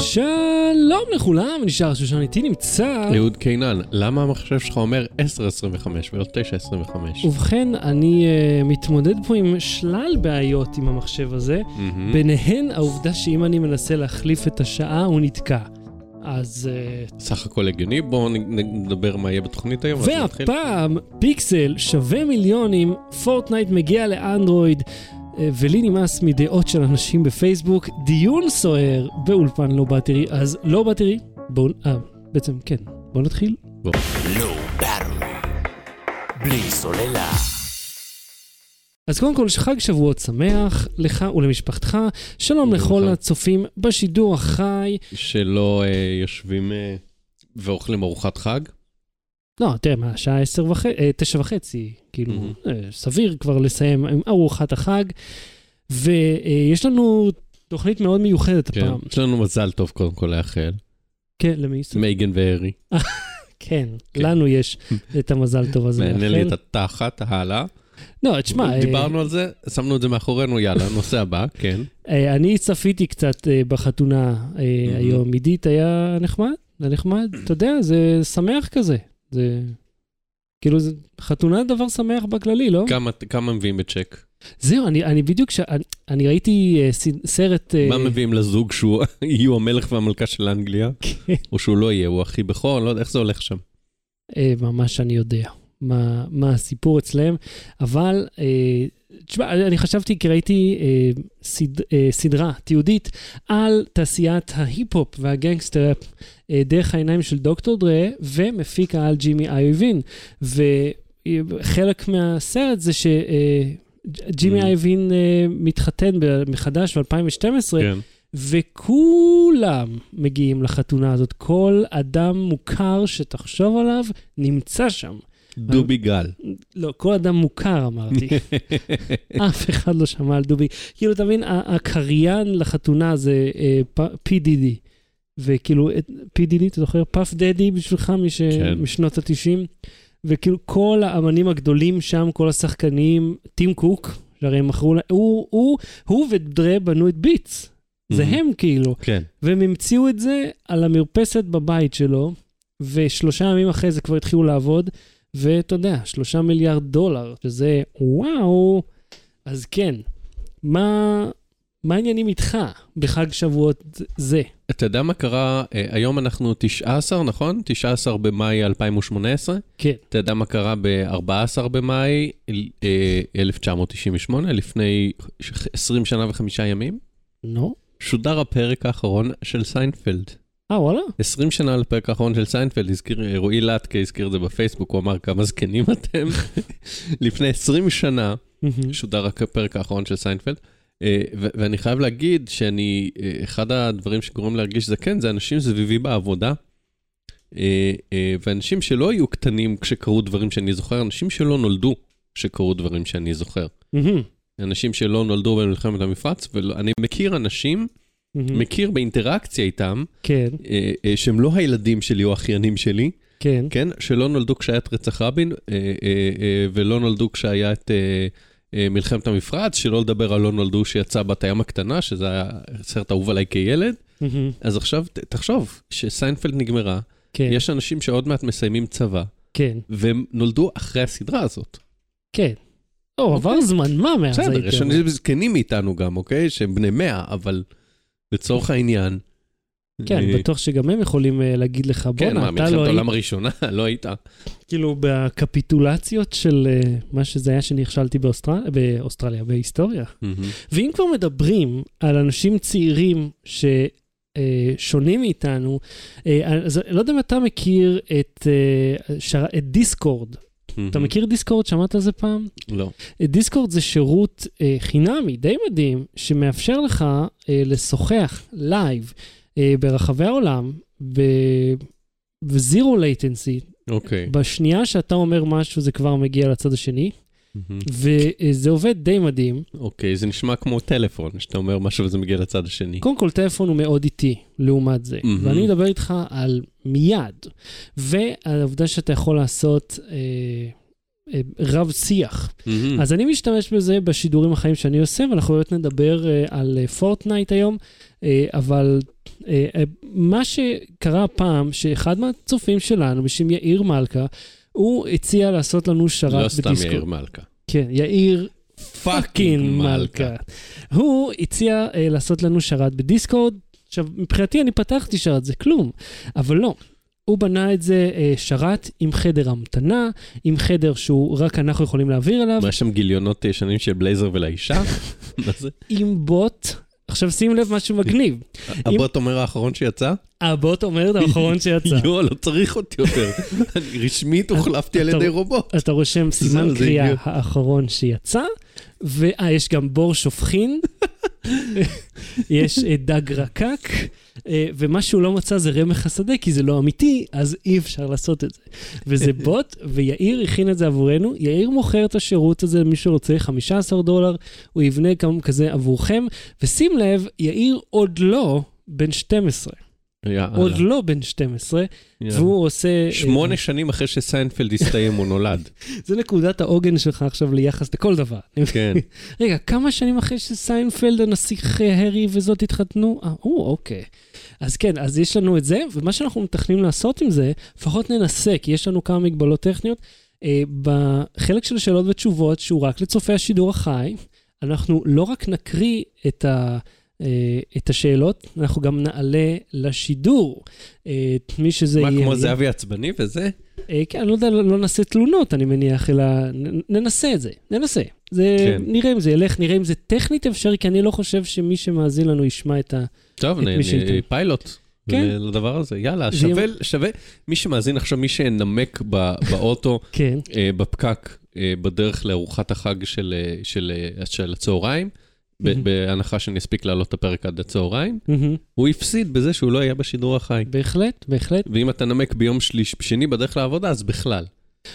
שלום לכולם, נשאר שושן איתי נמצא. אהוד קינן, למה המחשב שלך אומר 10.25 ולא 9.25? ובכן, אני uh, מתמודד פה עם שלל בעיות עם המחשב הזה, מהמם. ביניהן העובדה שאם אני מנסה להחליף את השעה, הוא נתקע. אז... Uh, סך הכל הגיוני, בואו נדבר מה יהיה בתוכנית היום. והפעם, פיקסל שווה מיליונים, פורטנייט מגיע לאנדרואיד, ולי נמאס מדעות של אנשים בפייסבוק, דיון סוער באולפן לא באטרי, אז לא באטרי, בואו, אה, בעצם כן, בואו נתחיל. לואו באטרי. בלי סוללה. אז קודם כל, חג שבועות שמח לך ולמשפחתך, שלום לכל לך. הצופים בשידור החי. שלא אה, יושבים אה, ואוכלים ארוחת חג. לא, תראה, מה, השעה עשר וחצי, תשע וחצי, כאילו. אה, סביר כבר לסיים עם ארוחת החג. ויש לנו תוכנית מאוד מיוחדת כן. הפעם. יש לנו מזל טוב קודם כל לאחל. כן, למי? מייגן והארי. כן, כן. לנו יש את המזל טוב הזה. מעניין לי לאחל. את התחת, הלאה. לא, תשמע, אה, דיברנו על זה, שמנו את זה מאחורינו, יאללה, נושא הבא, כן. אה, אני צפיתי קצת אה, בחתונה אה, היום. עידית היה נחמד, היה נחמד, אתה יודע, זה שמח כזה. זה... כאילו, זה חתונה דבר שמח בכללי, לא? כמה- כמה מביאים בצ'ק? זהו, אני, אני בדיוק, ש... אני, אני ראיתי אה, ס- סרט... אה, מה מביאים לזוג שהוא יהיו המלך והמלכה של אנגליה? כן, או שהוא לא יהיה, הוא אחי בכור? לא יודע איך זה הולך שם. אה, ממש אני יודע מה, מה הסיפור אצלם, אבל אה, תשמע, אני חשבתי כי ראיתי אה, סד, אה, סדרה תיעודית על תעשיית ההיפ-הופ והגנגסטר אה, דרך העיניים של דוקטור דרה ומפיק העל ג'ימי איובין. וחלק מהסרט זה שג'ימי Mm. איובין אה, מתחתן מחדש ב-2012, כן. וכולם מגיעים לחתונה הזאת. כל אדם מוכר שתחשוב עליו נמצא שם. דובי גל. לא, כל אדם מוכר אמרתי. אף אחד לא שמע על דובי. כאילו, אתה מבין, הקריין לחתונה זה אה, די. וכאילו, די, אתה זוכר? פאף דדי בשבילך מש... כן. משנות ה-90. וכאילו, כל האמנים הגדולים שם, כל השחקנים, טים קוק, שהרי הם מכרו לה, הוא, הוא, הוא ודרה בנו את ביטס. זה. הם כאילו. כן. והם המציאו את זה על המרפסת בבית שלו, ושלושה ימים אחרי זה כבר התחילו לעבוד, ואתה יודע, שלושה מיליארד דולר, שזה וואו. אז כן, מה, מה העניינים איתך בחג שבועות זה? אתה יודע מה קרה? אה, היום אנחנו 19, נכון? 19 במאי 2018. כן. אתה יודע מה קרה ב-14 במאי אה, 1998, לפני ש- 20 שנה וחמישה ימים? נו? שודר הפרק האחרון של סיינפלד. אה, וואלה? 20 שנה לפרק האחרון של סיינפלד, הזכיר, אה, רועי לטקה הזכיר את זה בפייסבוק, הוא אמר כמה זקנים אתם. לפני 20 שנה. שודר הפרק האחרון של סיינפלד. אה, ואני חייב להגיד שאני, אה, אחד הדברים שגורם להרגיש זקן זה אנשים סביבי בעבודה. ואנשים שלא היו קטנים כשקרו דברים שאני זוכר, אנשים שלא נולדו כשקרו דברים שאני זוכר. אנשים שלא נולדו במלחמת המפרץ, ואני מכיר אנשים. מכיר באינטראקציה איתם, כן, אה, אה, שהם לא הילדים שלי או האחיינים שלי, כן. כן? שלא נולדו כשהיה את רצח רבין, אה, אה, אה, ולא נולדו כשהיה את אה, אה, מלחמת המפרץ, שלא לדבר על לא נולדו שיצא בת הים הקטנה, שזה היה סרט אהוב עליי כילד. מהמם. אז עכשיו, ת- תחשוב, שסיינפלד נגמרה, כן, יש אנשים שעוד מעט מסיימים צבא, כן, והם נולדו אחרי הסדרה הזאת. כן. או, עבר זמן מה מאז בסדר, הייתי יש. אנשים זקנים מאיתנו גם, אוקיי? שהם בני 100, אבל לצורך העניין... כן, אה, בטוח שגם הם יכולים אה, להגיד לך, כן, בואנה, מה, אתה מלחמת לא היית... העולם הראשונה, לא היית. כאילו בקפיטולציות של אה, מה שזה היה שנכשלתי באוסטרליה, בהיסטוריה. ואם כבר מדברים על אנשים צעירים ששונים מאיתנו, אז לא יודע אם אתה מכיר את דיסקורד. אתה מכיר דיסקורד? שמעת על זה פעם? לא. אה, דיסקורד זה שירות אה, חינמי, די מדהים, שמאפשר לך אה, לשוחח live אה, ברחבי העולם, ב- ו zero latency, אוקיי. בשנייה שאתה אומר משהו זה כבר מגיע לצד השני, וזה עובד די מדהים. אוקיי, זה נשמע כמו טלפון, שאתה אומר משהו וזה מגיע לצד השני. קודם כל, טלפון הוא מאוד איטי לעומת זה, מהמם. ואני מדבר איתך על מיד, ועל העובדה שאתה יכול לעשות, אה, אה, רב שיח. מהמם. אז אני משתמש בזה בשידורים החיים שאני עושה, ואנחנו באמת נדבר אה, על פורטנייט היום, אבל מה שקרה פעם, שאחד מהצופים שלנו, בשם יאיר מלכה, הוא הציע לעשות לנו שרת אה בדיסקורד. סתם יאיר מלכה. כן, יאיר fucking מלכה. הוא הציע אה, לעשות לנו שרת בדיסקורד. עכשיו, מבחינתי אני פתחתי שרת, זה כלום, אבל לא. הוא בנה את זה אה, שרת עם חדר המתנה, עם חדר שהוא רק אנחנו יכולים להעביר אליו, מה, שם גיליונות ישנים של בלייזר ולאישה? מה זה? עם בוט. עכשיו שים לב משהו מגניב. הבוט אומר האחרון שיצא? הבוט אומר את האחרון שיצא. יואו, לא צריך אותי יותר. רשמית הוחלפתי על ידי רובוט. אתה רושם סימן קריאה. האחרון שיצא, ואה, יש גם בור שופכין, יש אה, דג רקק, אה, ומה שהוא לא מצא זה רמח השדה, כי זה לא אמיתי, אז אי אפשר לעשות את זה. וזה בוט, ויאיר הכין את זה עבורנו. יאיר מוכר את השירות הזה למי שרוצה, 15 דולר, הוא יבנה כזה עבורכם, ושים לב, יאיר עוד לא בן 12. יאללה, עוד לא בן 12, יאללה. והוא עושה... אה, שמונה שנים אחרי שסיינפלד הסתיים הוא נולד. זה נקודת העוגן שלך עכשיו ליחס לכל דבר. כן. רגע, כמה שנים אחרי שסיינפלד, הנסיך אה, הארי וזאת התחתנו? אה, או, אוקיי. אז כן, אז יש לנו את זה, ומה שאנחנו מתכננים לעשות עם זה, לפחות ננסה, כי יש לנו כמה מגבלות טכניות. אה, בחלק של שאלות ותשובות, שהוא רק לצופי השידור החי, אנחנו לא רק נקריא את ה... אה, את השאלות, אנחנו גם נעלה לשידור. אה, את מי שזה מה, יהיה. כמו זהבי עצבני וזה? אה, כן, אני לא יודע, לא, נעשה תלונות, אני מניח, אלא ננסה את זה, ננסה. זה, כן. נראה אם זה ילך, נראה אם זה טכנית אפשרי, כי אני לא חושב שמי שמאזין לנו ישמע את ה... טוב, את נ- פיילוט. כן. לדבר הזה, יאללה, שווה, יהיה- שווה, מי שמאזין עכשיו, מי שינמק ב- באוטו, כן, אה, בפקק, אה, בדרך לארוחת החג של, אה, של, של הצהריים. בהנחה שאני אספיק להעלות את הפרק עד הצהריים. הוא הפסיד בזה שהוא לא היה בשידור החי. בהחלט, בהחלט. ואם אתה נמק ביום שליש, שני בדרך לעבודה, אז בכלל.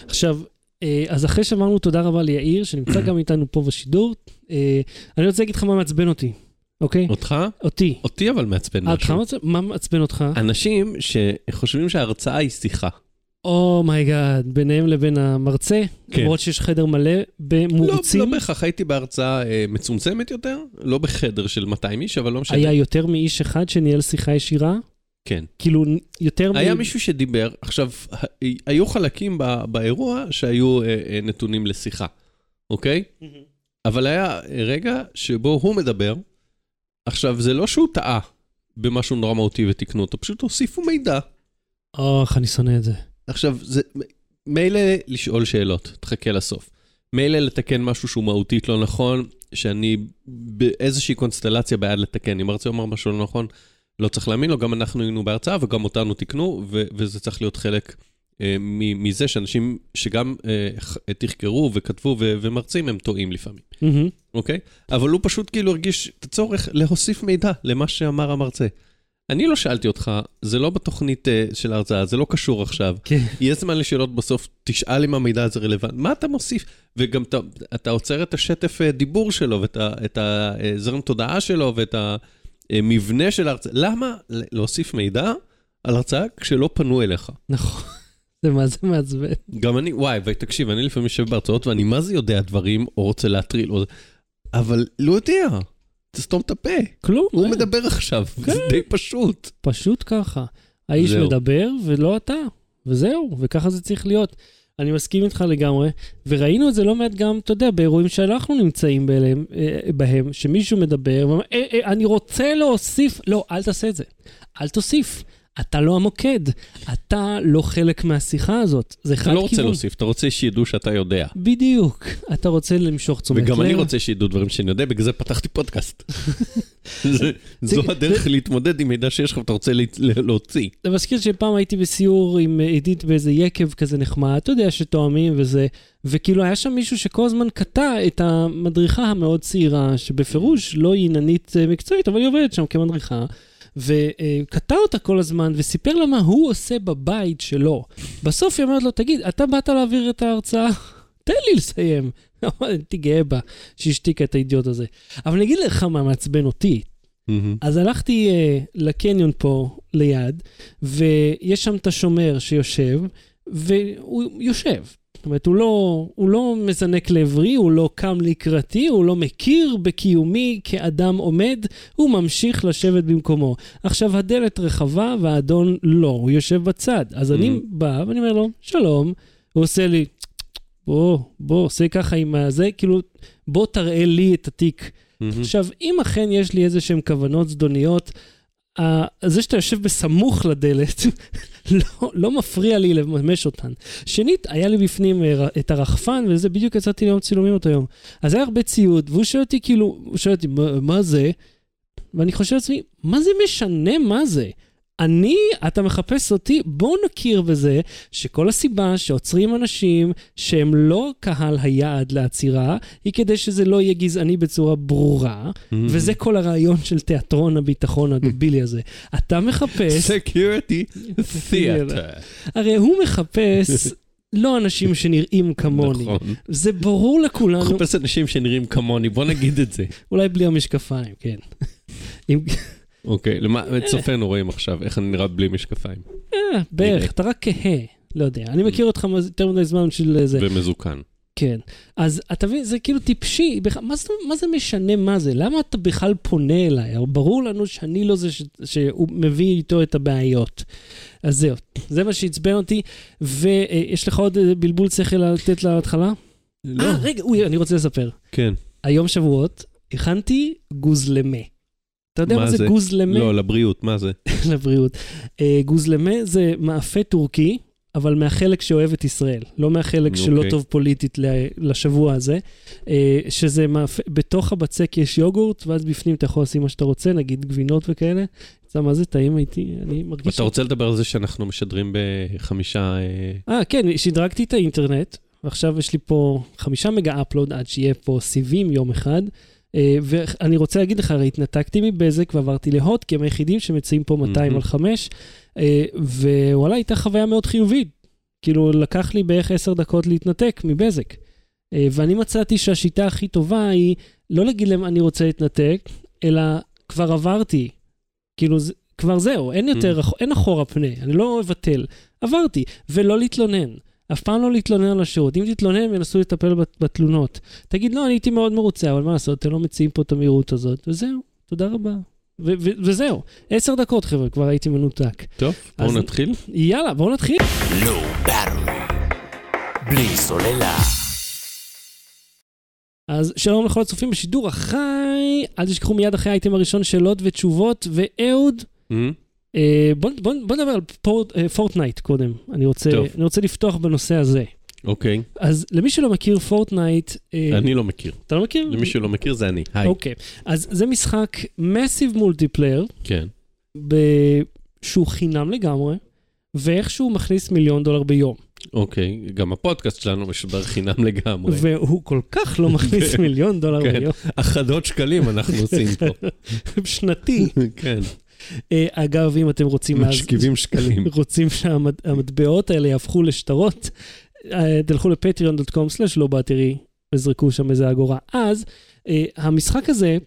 עכשיו, אה, אז אחרי שאמרנו תודה רבה ליאיר, שנמצא גם איתנו פה בשידור, אה, אני רוצה להגיד לך מה מעצבן אותי, אוקיי? אותך? אותי. אותי אבל מעצבן אה, אותך משהו. מעצבן- מה מעצבן אותך? אנשים שחושבים שההרצאה היא שיחה. oh my God, ביניהם לבין המרצה, כן. למרות שיש חדר מלא לא, במורצים. לא בהכרח, הייתי בהרצאה אה, מצומצמת יותר, לא בחדר של 200 איש, אבל לא משנה. היה יותר מאיש אחד שניהל שיחה ישירה? כן. כאילו, יותר היה מ... מישהו שדיבר, עכשיו, היו חלקים ב- באירוע שהיו אה, אה, נתונים לשיחה, אוקיי? אבל היה רגע שבו הוא מדבר, עכשיו, זה לא שהוא טעה במשהו נורא מהותי ותיקנו אותו, פשוט הוסיפו מידע. אוח, אני שונא את זה. עכשיו, זה מילא לשאול שאלות, תחכה לסוף. מילא לתקן משהו שהוא מהותית לא נכון, שאני באיזושהי קונסטלציה בעד לתקן. אם מרצה אומר משהו לא נכון, לא צריך להאמין לו, גם אנחנו היינו בהרצאה וגם אותנו תיקנו, ו- וזה צריך להיות חלק אה, מזה שאנשים שגם אה, תחקרו וכתבו ו- ומרצים, הם טועים לפעמים, מהמם. אוקיי? אבל הוא פשוט כאילו הרגיש את הצורך להוסיף מידע למה שאמר המרצה. אני לא שאלתי אותך, זה לא בתוכנית אה, של ההרצאה, זה לא קשור עכשיו. כן. יהיה זמן לשאלות בסוף, תשאל אם המידע הזה רלוונטי. מה אתה מוסיף? וגם אתה, אתה עוצר את השטף אה, דיבור שלו, ואת הזרם תודעה שלו, ואת המבנה של ההרצאה. למה להוסיף מידע על הרצאה כשלא פנו אליך? נכון. זה מה זה מעצבן. גם אני, וואי, ותקשיב, אני לפעמים יושב בהרצאות ואני מה זה יודע דברים, או רוצה להטריל, או... אבל לא יודע, תסתום את הפה. כלום. הוא אין. מדבר עכשיו, כן. זה די פשוט. פשוט ככה. האיש זהו. מדבר ולא אתה, וזהו, וככה זה צריך להיות. אני מסכים איתך לגמרי, וראינו את זה לא מעט גם, אתה יודע, באירועים שאנחנו נמצאים בהם, אה, בהם שמישהו מדבר ואומר, אה, אה, אני רוצה להוסיף, לא, אל תעשה את זה, אל תוסיף. אתה לא המוקד, אתה לא חלק מהשיחה הזאת, זה חד אתה לא רוצה כיוון. להוסיף, אתה רוצה שידעו שאתה יודע. בדיוק, אתה רוצה למשוך תשומת לב. וגם אני רוצה שידעו דברים שאני יודע, בגלל זה פתחתי פודקאסט. זו הדרך להתמודד עם מידע שיש לך ואתה רוצה לה- להוציא. זה מזכיר שפעם הייתי בסיור עם אה, עידית באיזה יקב כזה נחמד, אתה יודע שתואמים וזה, וכאילו היה שם מישהו שכל הזמן קטע את המדריכה המאוד צעירה, שבפירוש לא היא עיננית אה, מקצועית, אבל היא עובדת שם כמדריכה, וקטע אותה כל הזמן וסיפר לה מה הוא עושה בבית שלו. בסוף היא אומרת לו, תגיד, אתה באת להעביר את ההרצאה? תן לי לסיים. הייתי גאה בה שהשתיקה את האידיוט הזה. אבל אני אגיד לך מה מעצבן אותי, אז הלכתי uh, לקניון פה ליד, ויש שם את השומר שיושב, והוא יושב. זאת אומרת, הוא לא, הוא לא מזנק לעברי, הוא לא קם לקראתי, הוא לא מכיר בקיומי כאדם עומד, הוא ממשיך לשבת במקומו. עכשיו, הדלת רחבה והאדון לא, הוא יושב בצד. אז אני Mhm. בא ואני אומר לו, שלום, הוא עושה לי, בוא, בוא, עושה ככה עם הזה, כאילו, בוא תראה לי את התיק. מהמם. עכשיו, אם אכן יש לי איזה שהן כוונות זדוניות, זה שאתה יושב בסמוך לדלת, לא, לא מפריע לי לממש אותן. שנית, היה לי בפנים אה, את הרחפן, וזה בדיוק יצאתי ליום צילומים אותו יום. אז היה הרבה ציוד, והוא שואל אותי כאילו, הוא שואל אותי, "מה- מה זה? ואני חושב לעצמי, מה זה משנה מה זה? אני, אתה מחפש אותי, בואו נכיר בזה שכל הסיבה שעוצרים אנשים שהם לא קהל היעד לעצירה, היא כדי שזה לא יהיה גזעני בצורה ברורה, מהמם. וזה כל הרעיון של תיאטרון הביטחון הדבילי הזה. אתה מחפש, Security Theater. הרי הוא מחפש לא אנשים שנראים כמוני. נכון. זה ברור לכולנו, מחפש אנשים שנראים כמוני, בוא נגיד את זה. אולי בלי המשקפיים, כן. אוקיי, למה, צופינו רואים עכשיו איך אני נראה בלי משקפיים. אה, בערך, אתה רק כהה. לא יודע, אני מכיר אותך יותר מדי זמן של זה. ומזוקן. כן. אז אתה מבין, זה כאילו טיפשי. מה זה, מה זה משנה מה זה? למה אתה בכלל פונה אליי? ברור לנו שאני לא זה ש, שהוא מביא איתו את הבעיות. אז זהו, זה מה שעצבן אותי. ויש לך עוד בלבול שכל לתת להתחלה? לא. אה, רגע, אוי, אני רוצה לספר. כן. היום שבועות, הכנתי גוזלמה. אתה יודע מה מה זה זה? גוזלמה? לא, לבריאות, מה זה? לבריאות. אה, גוזלמה זה מאפה טורקי, אבל מהחלק שאוהב את ישראל, לא מהחלק שלא אוקיי. טוב פוליטית לשבוע הזה. אה, שזה מאפה, בתוך הבצק יש יוגורט, ואז בפנים אתה יכול לשים מה שאתה רוצה, נגיד גבינות וכאלה. אתה מה זה טעים הייתי, אני מרגיש... אתה רוצה לדבר על זה שאנחנו משדרים בחמישה... אה, אה, כן, שדרגתי את האינטרנט, ועכשיו יש לי פה חמישה מגה אפלוד עד שיהיה פה סיבים יום אחד. אה, ואני רוצה להגיד לך, הרי התנתקתי מבזק ועברתי להוט, כי הם היחידים שמציעים פה 200 מהמם. על 5, אה, ווואלה, הייתה חוויה מאוד חיובית. כאילו, לקח לי בערך 10 דקות להתנתק מבזק. אה, ואני מצאתי שהשיטה הכי טובה היא לא להגיד להם אני רוצה להתנתק, אלא כבר עברתי. כאילו, כבר זהו, אין יותר, Mm. אין אחורה פנה, אני לא אבטל. עברתי, ולא להתלונן. אף פעם לא להתלונן על השירות. אם תתלונן, הם ינסו לטפל בת- בתלונות. תגיד, לא, אני הייתי מאוד מרוצה, אבל מה לעשות, אתם לא מציעים פה את המהירות הזאת, וזהו, תודה רבה. ו- ו- וזהו, עשר דקות, חבר'ה, כבר הייתי מנותק. טוב, אז- בואו נתחיל. יאללה, בואו נתחיל. לא. בלי סוללה. אז שלום לכל הצופים בשידור החי, אל תשכחו מיד אחרי האייטם הראשון שאלות ותשובות, ואהוד, אה? אה, בוא, בוא, בוא נדבר על פורט, אה, פורטנייט קודם. אני רוצה, טוב. אני רוצה לפתוח בנושא הזה. אוקיי. אז למי שלא מכיר, פורטנייט... אה, אני לא מכיר. אתה לא מכיר? למי שלא מכיר זה אני. היי. אוקיי. אז זה משחק massive multiplayer, כן. ב- שהוא חינם לגמרי, ואיכשהו מכניס מיליון דולר ביום. אוקיי. גם הפודקאסט שלנו משודר חינם לגמרי. והוא כל כך לא מכניס מיליון דולר כן. ביום, אחדות שקלים אנחנו עושים פה. שנתי. כן. אה, אגב, אם אתם רוצים... משכיבים שקלים. רוצים שהמטבעות האלה יהפכו לשטרות, אה, תלכו לפטריון.com/לא באטרי וזרקו שם איזה אגורה. אז אה, המשחק הזה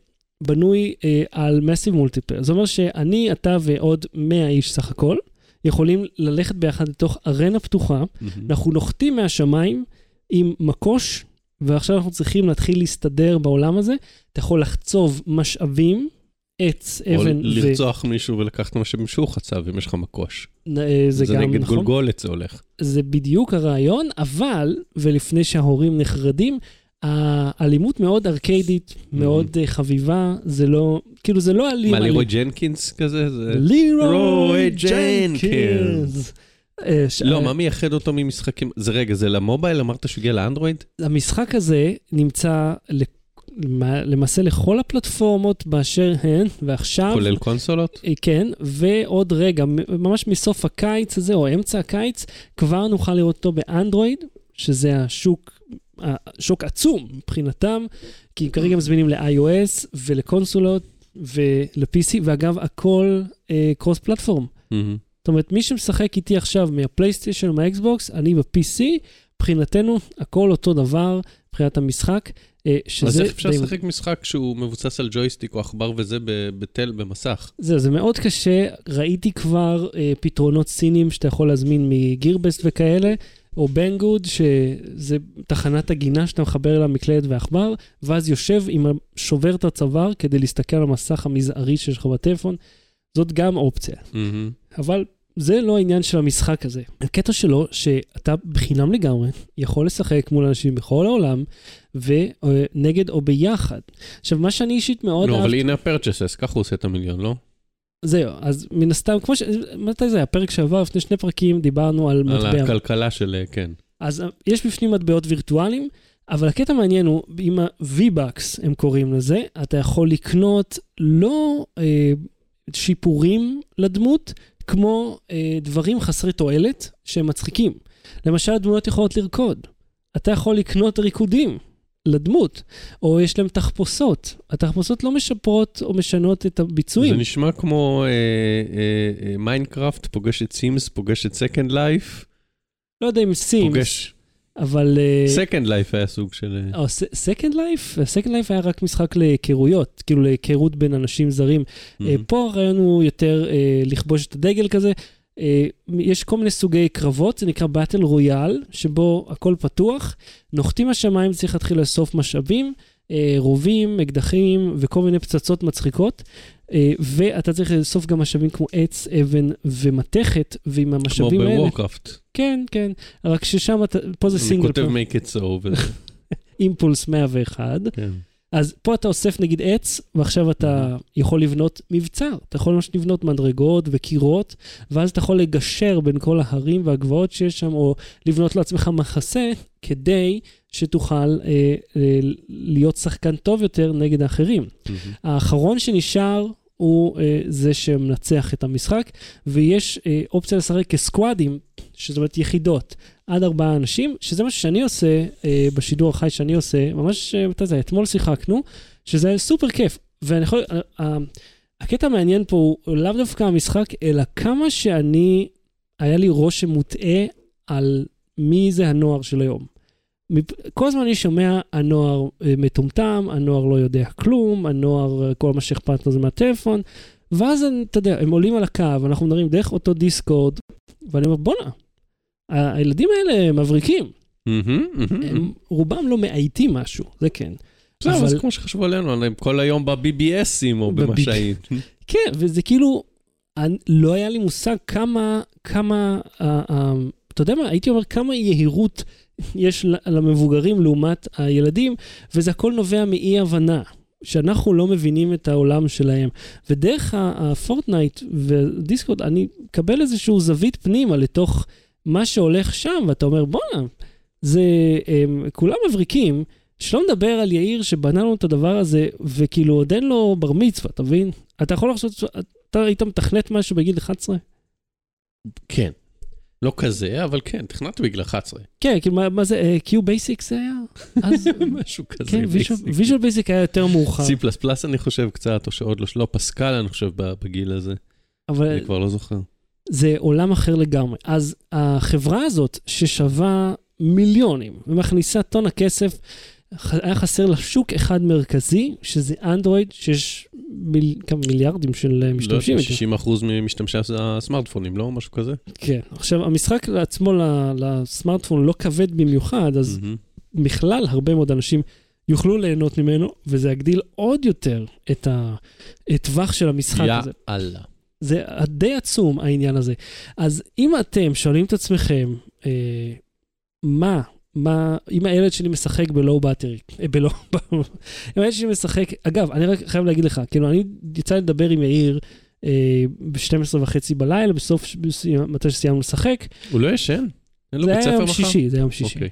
בנוי על מסיב מולטיפל. זאת אומרת שאני, אתה ועוד 100 איש סך הכל, יכולים ללכת ביחד לתוך ארנה פתוחה, אנחנו נוחתים מהשמיים עם מקוש, ועכשיו אנחנו צריכים להתחיל להסתדר בעולם הזה. אתה יכול לחצוב משאבים, עץ, או אבן, לרצוח מישהו ולקחת משאבים שהוא חצה, ואם יש לך מקוש. אה, זה, זה גם נגד נכון. גולגולת זה הולך. זה בדיוק הרעיון, אבל, ולפני שההורים נחרדים, האלימות מאוד ארקיידית, מאוד אה, חביבה, זה לא, כאילו זה לא אלים. מה. לירוי ג'נקינס כזה? זה- לירוי רוי ג'נקינס. אה, לא, מה מייחד אותו ממשחקים? זה רגע, זה למובייל? אמרת שהוא הגיע לאנדרואיד? המשחק הזה נמצא למעשה לכל הפלטפורמות באשר הן, ועכשיו... כולל קונסולות? אה, כן, ועוד רגע, ממש מסוף הקיץ הזה, או אמצע הקיץ, כבר נוכל לראות אותו באנדרואיד, שזה השוק, השוק עצום מבחינתם, כי כרגע מזמינים ל-iOS ולקונסולות ול-PC, ואגב, הכל קרוס פלטפורם. מהמם. זאת אומרת, מי שמשחק איתי עכשיו מהפלייסטיישן או מהאקסבוקס, אני ב-PC, מבחינתנו הכל אותו דבר מבחינת המשחק, שזה... אז איך אפשר לשחק משחק שהוא מבוסס על ג'ויסטיק או עכבר וזה ב- בתל, במסך? זהו, זה מאוד קשה. ראיתי כבר אה, פתרונות סינים שאתה יכול להזמין מגירבסט וכאלה. או בנגוד, שזה תחנת הגינה שאתה מחבר אליה מקלדת ועכבר, ואז יושב עם שובר את הצוואר כדי להסתכל על המסך המזערי שיש לך בטלפון. זאת גם אופציה. מהמם. אבל זה לא העניין של המשחק הזה. הקטע שלו, שאתה בחינם לגמרי יכול לשחק מול אנשים בכל העולם, ונגד או ביחד. עכשיו, מה שאני אישית מאוד לא, אבל אהבתי, הנה הפרצ'סס, ככה הוא עושה את המיליון, לא? זהו, אז מן הסתם, כמו ש... מתי זה היה? פרק שעבר, לפני שני פרקים, דיברנו על על מטבע. הכלכלה של, אה, כן. אז אה, יש בפנים מטבעות וירטואליים, אבל הקטע המעניין הוא, עם ה-V-Bucks הם קוראים לזה, אתה יכול לקנות לא אה, שיפורים לדמות, כמו אה, דברים חסרי תועלת שהם מצחיקים. למשל, הדמויות יכולות לרקוד. אתה יכול לקנות ריקודים לדמות, או יש להם תחפושות. התחפושות לא משפרות או משנות את הביצועים. זה נשמע כמו אה, מיינקראפט, פוגש את סימס, פוגש את Second Life, לא יודע אם סימס, פוגש... אבל... אה, Second Life היה סוג של... או Second Life? סקנד לייף היה רק משחק להיכרויות, כאילו להיכרות בין אנשים זרים. מהמם. פה הרעיון הוא יותר אה, לכבוש את הדגל כזה. אה, יש כל מיני סוגי קרבות, זה נקרא battle royale, שבו הכל פתוח. נוחתים מהשמיים, צריך להתחיל לאסוף משאבים, אה, רובים, אקדחים וכל מיני פצצות מצחיקות. אה, ואתה צריך לאסוף גם משאבים כמו עץ, אבן ומתכת, ועם כמו המשאבים האלה... בוורקראפט. כן, כן, רק ששם, אתה- פה זה אני סינגל כותב player, make it so, impulse 101. כן. אז פה אתה אוסף נגיד עץ, ועכשיו אתה יכול לבנות מבצר. אתה יכול ממש לבנות מדרגות וקירות, ואז אתה יכול לגשר בין כל ההרים והגבעות שיש שם, או לבנות לעצמך מחסה, כדי שתוכל אה, אה, להיות שחקן טוב יותר נגד האחרים. מהמם. האחרון שנשאר הוא אה, זה שמנצח את המשחק, ויש אה, אופציה לשחק כסקואדים, שזאת אומרת יחידות, עד ארבעה אנשים, שזה משהו שאני עושה אה, בשידור החי שאני עושה, ממש, אה, זה היה? אתמול שיחקנו, שזה סופר כיף. ואני יכול, אה, אה, הקטע המעניין פה הוא לאו דווקא המשחק, אלא כמה שאני, היה לי רושם מוטעה על מי זה הנוער של היום. כל הזמן אני שומע, הנוער אה, מטומטם, הנוער לא יודע כלום, הנוער, אה, כל מה שאכפת לו זה מהטלפון, ואז אני- אתה יודע, הם עולים על הקו, אנחנו מדברים דרך אותו דיסקורד, ואני אומר, בואנה, הילדים האלה מבריקים. הם רובם לא מאייתים משהו, זה כן. בסדר, אבל זה כמו שחשבו עלינו, הם כל היום ב-BBSים או במה שהיית. כן, וזה כאילו, אני, לא היה לי מושג כמה, כמה, אה, אה, אתה יודע מה, הייתי אומר כמה יהירות יש למבוגרים לעומת הילדים, וזה הכל נובע מאי הבנה. שאנחנו לא מבינים את העולם שלהם. ודרך הפורטנייט ודיסקורד, אני מקבל איזשהו זווית פנימה לתוך מה שהולך שם, ואתה אומר, בואנה, זה, הם, כולם מבריקים, שלא נדבר על יאיר שבנה לנו את הדבר הזה, וכאילו עוד אין לו בר מצווה, אתה מבין? אתה יכול לחשוב, אתה היית מתכנת משהו בגיל 11? כן. לא כזה, אבל כן, תכננתי בגיל 11. כן, כאילו, מה, מה זה, QBasic זה היה? אז, משהו כזה. כן, Visual Basic היה יותר מאוחר. C++ אני חושב קצת, או שעוד לא, לא פסקל אני חושב בגיל הזה. אבל אני כבר לא זוכר. זה עולם אחר לגמרי. אז החברה הזאת, ששווה מיליונים ומכניסה טון הכסף, היה חסר לה שוק אחד מרכזי, שזה אנדרואיד, שיש מיל, כמה מיליארדים של אה, משתמשים. לא, איתו. 60 אחוז ממשתמשי הסמארטפונים, לא? משהו כזה? כן. עכשיו, המשחק עצמו לסמארטפון לא כבד במיוחד, אז מהמם. בכלל הרבה מאוד אנשים יוכלו ליהנות ממנו, וזה יגדיל עוד יותר את הטווח של המשחק הזה. יאללה. זה די עצום העניין הזה. אז אם אתם שואלים את עצמכם, אה, מה, מה, אם הילד שלי משחק בלואו באטרי, אה, בלואו, אם הילד שלי משחק, אגב, אני רק חייב להגיד לך, כאילו, אני יצא לדבר עם יאיר אה, ב-12 וחצי בלילה, בסוף, בס- מתי שסיימנו לשחק, הוא לא ישן? אין לו זה בית היה ספר יום מחר? שישי, זה היה יום שישי. אוקיי.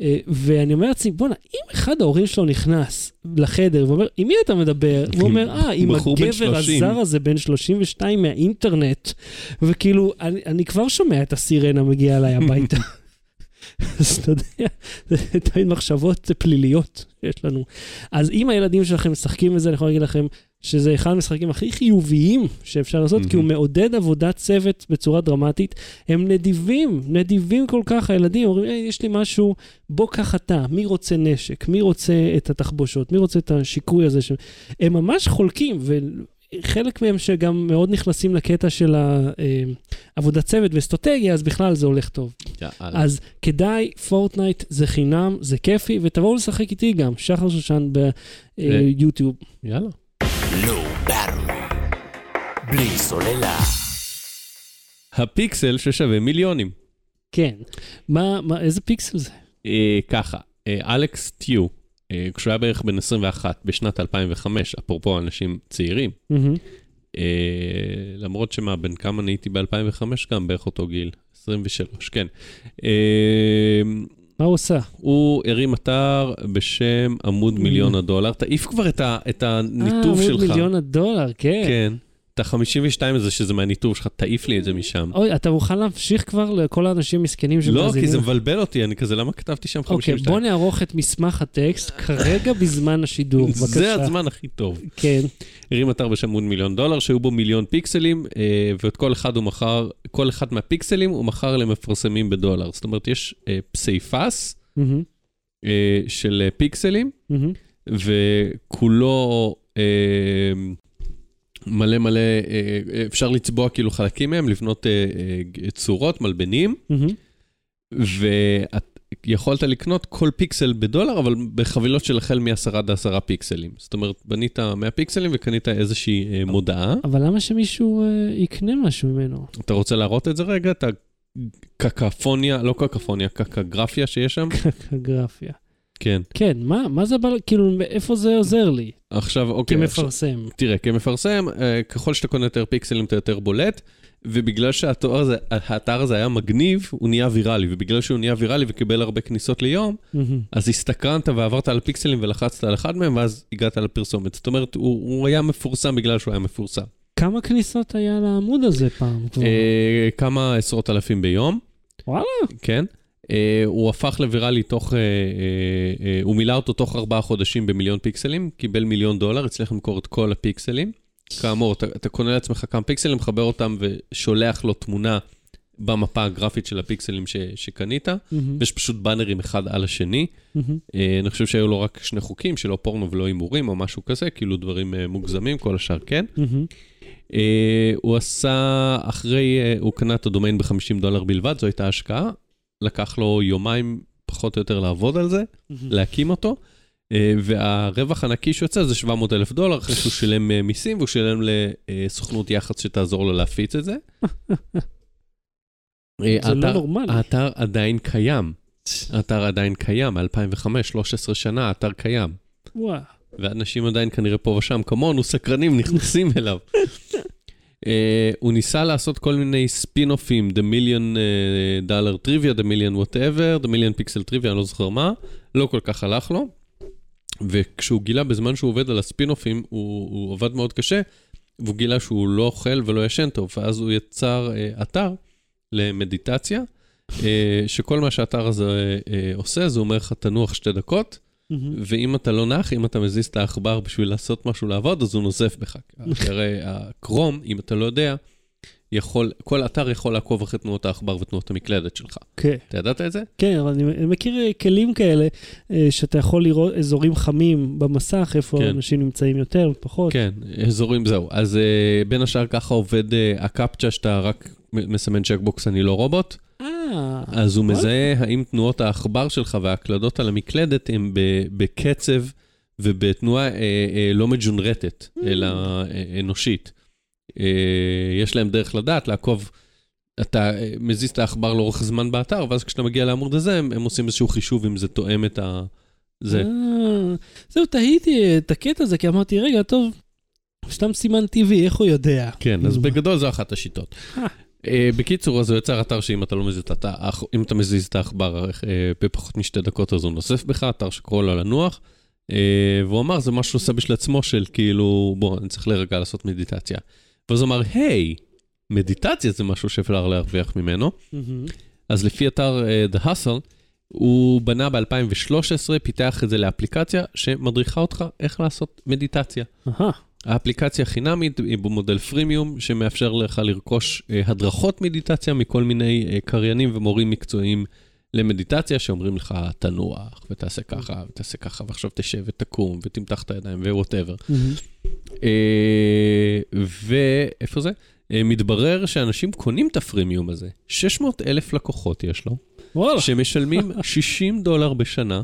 אה, ואני אומר לעצמי, בואנה, אם אחד ההורים שלו נכנס לחדר ואומר, עם מי אתה מדבר? הוא אומר, אה, עם הגבר 30." הזר הזה, בן 32 מהאינטרנט, וכאילו, אני, אני כבר שומע את הסירנה מגיעה אליי הביתה. אז אתה יודע, זה תמיד מחשבות פליליות שיש לנו. אז אם הילדים שלכם משחקים בזה, אני יכול להגיד לכם שזה אחד המשחקים הכי חיוביים שאפשר לעשות, כי הוא. מעודד עבודת צוות בצורה דרמטית. הם נדיבים, נדיבים כל כך, הילדים אומרים, "היי, יש לי משהו, בוא קח אתה, מי רוצה נשק, מי רוצה את התחבושות, מי רוצה את השיקוי הזה. ש... הם ממש חולקים, חלק מהם שגם מאוד נכנסים לקטע של אה, עבודת צוות ואסטרטגיה, אז בכלל זה הולך טוב. יאללה. אז כדאי, פורטנייט זה חינם, זה כיפי, ותבואו לשחק איתי גם, שחר שושן ביוטיוב. יאללה. לואו בארווי. בלי סוללה. הפיקסל ששווה מיליונים. כן. מה, מה, איזה פיקסל זה? אה, ככה, אה, אלכס טיו, אה, כשהוא היה בערך בן 21 בשנת 2005, אפרופו אנשים צעירים. אה, למרות שמה, בן כמה נהייתי ב-2005? גם בערך אותו גיל, 23, כן. אה, מה הוא עושה? הוא הרים אתר בשם עמוד מיליון הדולר. תעיף כבר את, ה, את הניתוב אה, שלך. עמוד מיליון הדולר, כן. כן. את ה-52 הזה שזה מהניתוב שלך, תעיף לי את זה משם. אוי, אתה מוכן להמשיך כבר לכל האנשים מסכנים לא, שמאזינים? כי זה מבלבל אותי, אני כזה, למה כתבתי שם אוקיי, 52? בוא נערוך את מסמך הטקסט כרגע בזמן השידור, בבקשה. זה הזמן הכי טוב. כן. הרים אתר בשם עמוד מיליון דולר, שהיו בו מיליון פיקסלים, אה, ואת כל אחד הוא מכר, כל אחד מהפיקסלים הוא מכר למפרסמים בדולר. זאת אומרת, יש אה, פסיפס אה, של פיקסלים. וכולו מלא מלא, אה, אפשר לצבוע כאילו חלקים מהם, לבנות אה, אה, צורות, מלבנים. ויכולת לקנות כל פיקסל בדולר, אבל בחבילות של החל מ-10 עד 10 פיקסלים. זאת אומרת, בנית 100 פיקסלים וקנית איזושהי אה, מודעה. אבל למה שמישהו אה, יקנה משהו ממנו? אתה רוצה להראות את זה רגע? את הקקפוניה, לא קקפוניה, קקגרפיה שיש שם? גרפיה. כן. כן, מה, מה זה, כאילו, איפה זה עוזר לי עכשיו, אוקיי. עכשיו- כמפרסם? תראה, כמפרסם, אה, ככל שאתה קונה יותר פיקסלים אתה יותר בולט, ובגלל שהאתר הזה, הזה היה מגניב, הוא נהיה ויראלי, ובגלל שהוא נהיה ויראלי וקיבל הרבה כניסות ליום, מהמם. אז הסתקרנת ועברת על פיקסלים ולחצת על אחד מהם, ואז הגעת לפרסומת. זאת אומרת, הוא, הוא היה מפורסם בגלל שהוא היה מפורסם. כמה כניסות היה לעמוד הזה פעם? אה, כמה עשרות אלפים ביום, וואלה. כן? אה, הוא הפך לוויראלי תוך, אה, אה, אה, הוא מילא אותו תוך ארבעה חודשים במיליון פיקסלים, קיבל מיליון דולר, הצליח למכור את כל הפיקסלים. כאמור, אתה, אתה קונה לעצמך כמה פיקסלים, מחבר אותם ושולח לו תמונה במפה הגרפית של הפיקסלים ש, שקנית, מהמם, ויש פשוט באנרים אחד על השני. מהמם. אה, אני חושב שהיו לו רק שני חוקים, שלא פורנו ולא הימורים או משהו כזה, כאילו דברים אה, מוגזמים, כל השאר כן. מהמם. אה, הוא עשה, אחרי, אה, הוא קנה את הדומיין ב-50 דולר בלבד, זו הייתה השקעה. לקח לו יומיים פחות או יותר לעבוד על זה, להקים אותו, אה, והרווח הנקי שיוצא זה 700 אלף דולר, אחרי שהוא שילם אה, מיסים, והוא שילם לסוכנות יח"צ שתעזור לו להפיץ את זה. אה, זה לא נורמלי. האתר עדיין קיים. האתר עדיין קיים, מ-2005, 13 שנה, האתר קיים. וואו. ואנשים עדיין כנראה פה ושם כמונו, סקרנים, נכנסים אליו. Uh, הוא ניסה לעשות כל מיני ספין-אופים, The Million uh, Dollar Trivia, The Million Whatever, The Million Pixel Trivia, אני לא זוכר מה, לא כל כך הלך לו. וכשהוא גילה בזמן שהוא עובד על הספין-אופים, הוא, הוא עבד מאוד קשה, והוא גילה שהוא לא אוכל ולא ישן טוב, ואז הוא יצר uh, אתר למדיטציה, uh, שכל מה שהאתר הזה uh, עושה, זה אומר לך תנוח שתי דקות, מהמם. ואם אתה לא נח, אם אתה מזיז את העכבר בשביל לעשות משהו לעבוד, אז הוא נוזף בך. כי הרי הקרום, אם אתה לא יודע, יכול, כל אתר יכול לעקוב אחרי תנועות העכבר ותנועות המקלדת שלך. כן. אתה ידעת את זה? כן, אבל אני מכיר אה, כלים כאלה, אה, שאתה יכול לראות אזורים חמים במסך, איפה כן. אנשים נמצאים יותר ופחות. כן, אזורים זהו. אז בין השאר ככה עובד הקפצ'ה שאתה רק מסמן צ'קבוקס, אני לא רובוט. אז הוא. מזהה האם תנועות העכבר שלך וההקלדות על המקלדת הן בקצב ובתנועה אה, אה, לא מג'ונרטת, אלא אה, אנושית. אה, יש להם דרך לדעת, לעקוב, אתה מזיז את העכבר לאורך זמן באתר, ואז כשאתה מגיע לעמוד הזה, הם, הם עושים איזשהו חישוב אם זה תואם את ה... זה. אה, זהו, תהיתי את הקטע הזה, כי אמרתי, רגע, טוב, סתם סימן טבעי, איך הוא יודע? כן, אז כאילו, בגדול זו אחת השיטות. אה. בקיצור, אז הוא יצר אתר שאם אתה לא מזיז את ה... אם אתה מזיז את העכבר אה, בפחות משתי דקות, אז הוא נוסף בך, אתר שקורא לו לנוח. אה, והוא אמר, זה משהו עושה בשביל עצמו של כאילו, בוא, אני צריך לרגע לעשות מדיטציה. ואז הוא אמר, היי, מדיטציה זה משהו שאפשר להרוויח ממנו. אז לפי אתר The Hustle, הוא בנה ב-2013, פיתח את זה לאפליקציה שמדריכה אותך איך לעשות מדיטציה. האפליקציה חינמית היא במודל freemium, שמאפשר לך לרכוש אה, הדרכות מדיטציה מכל מיני אה, קריינים ומורים מקצועיים למדיטציה שאומרים לך, תנוח, ותעשה ככה, ותעשה ככה, ועכשיו תשב ותקום, ותמתח את הידיים, ו whatever. אה, ואיפה זה? אה, מתברר שאנשים קונים את הפרימיום הזה. 600 אלף לקוחות יש לו. שמשלמים 60 דולר בשנה,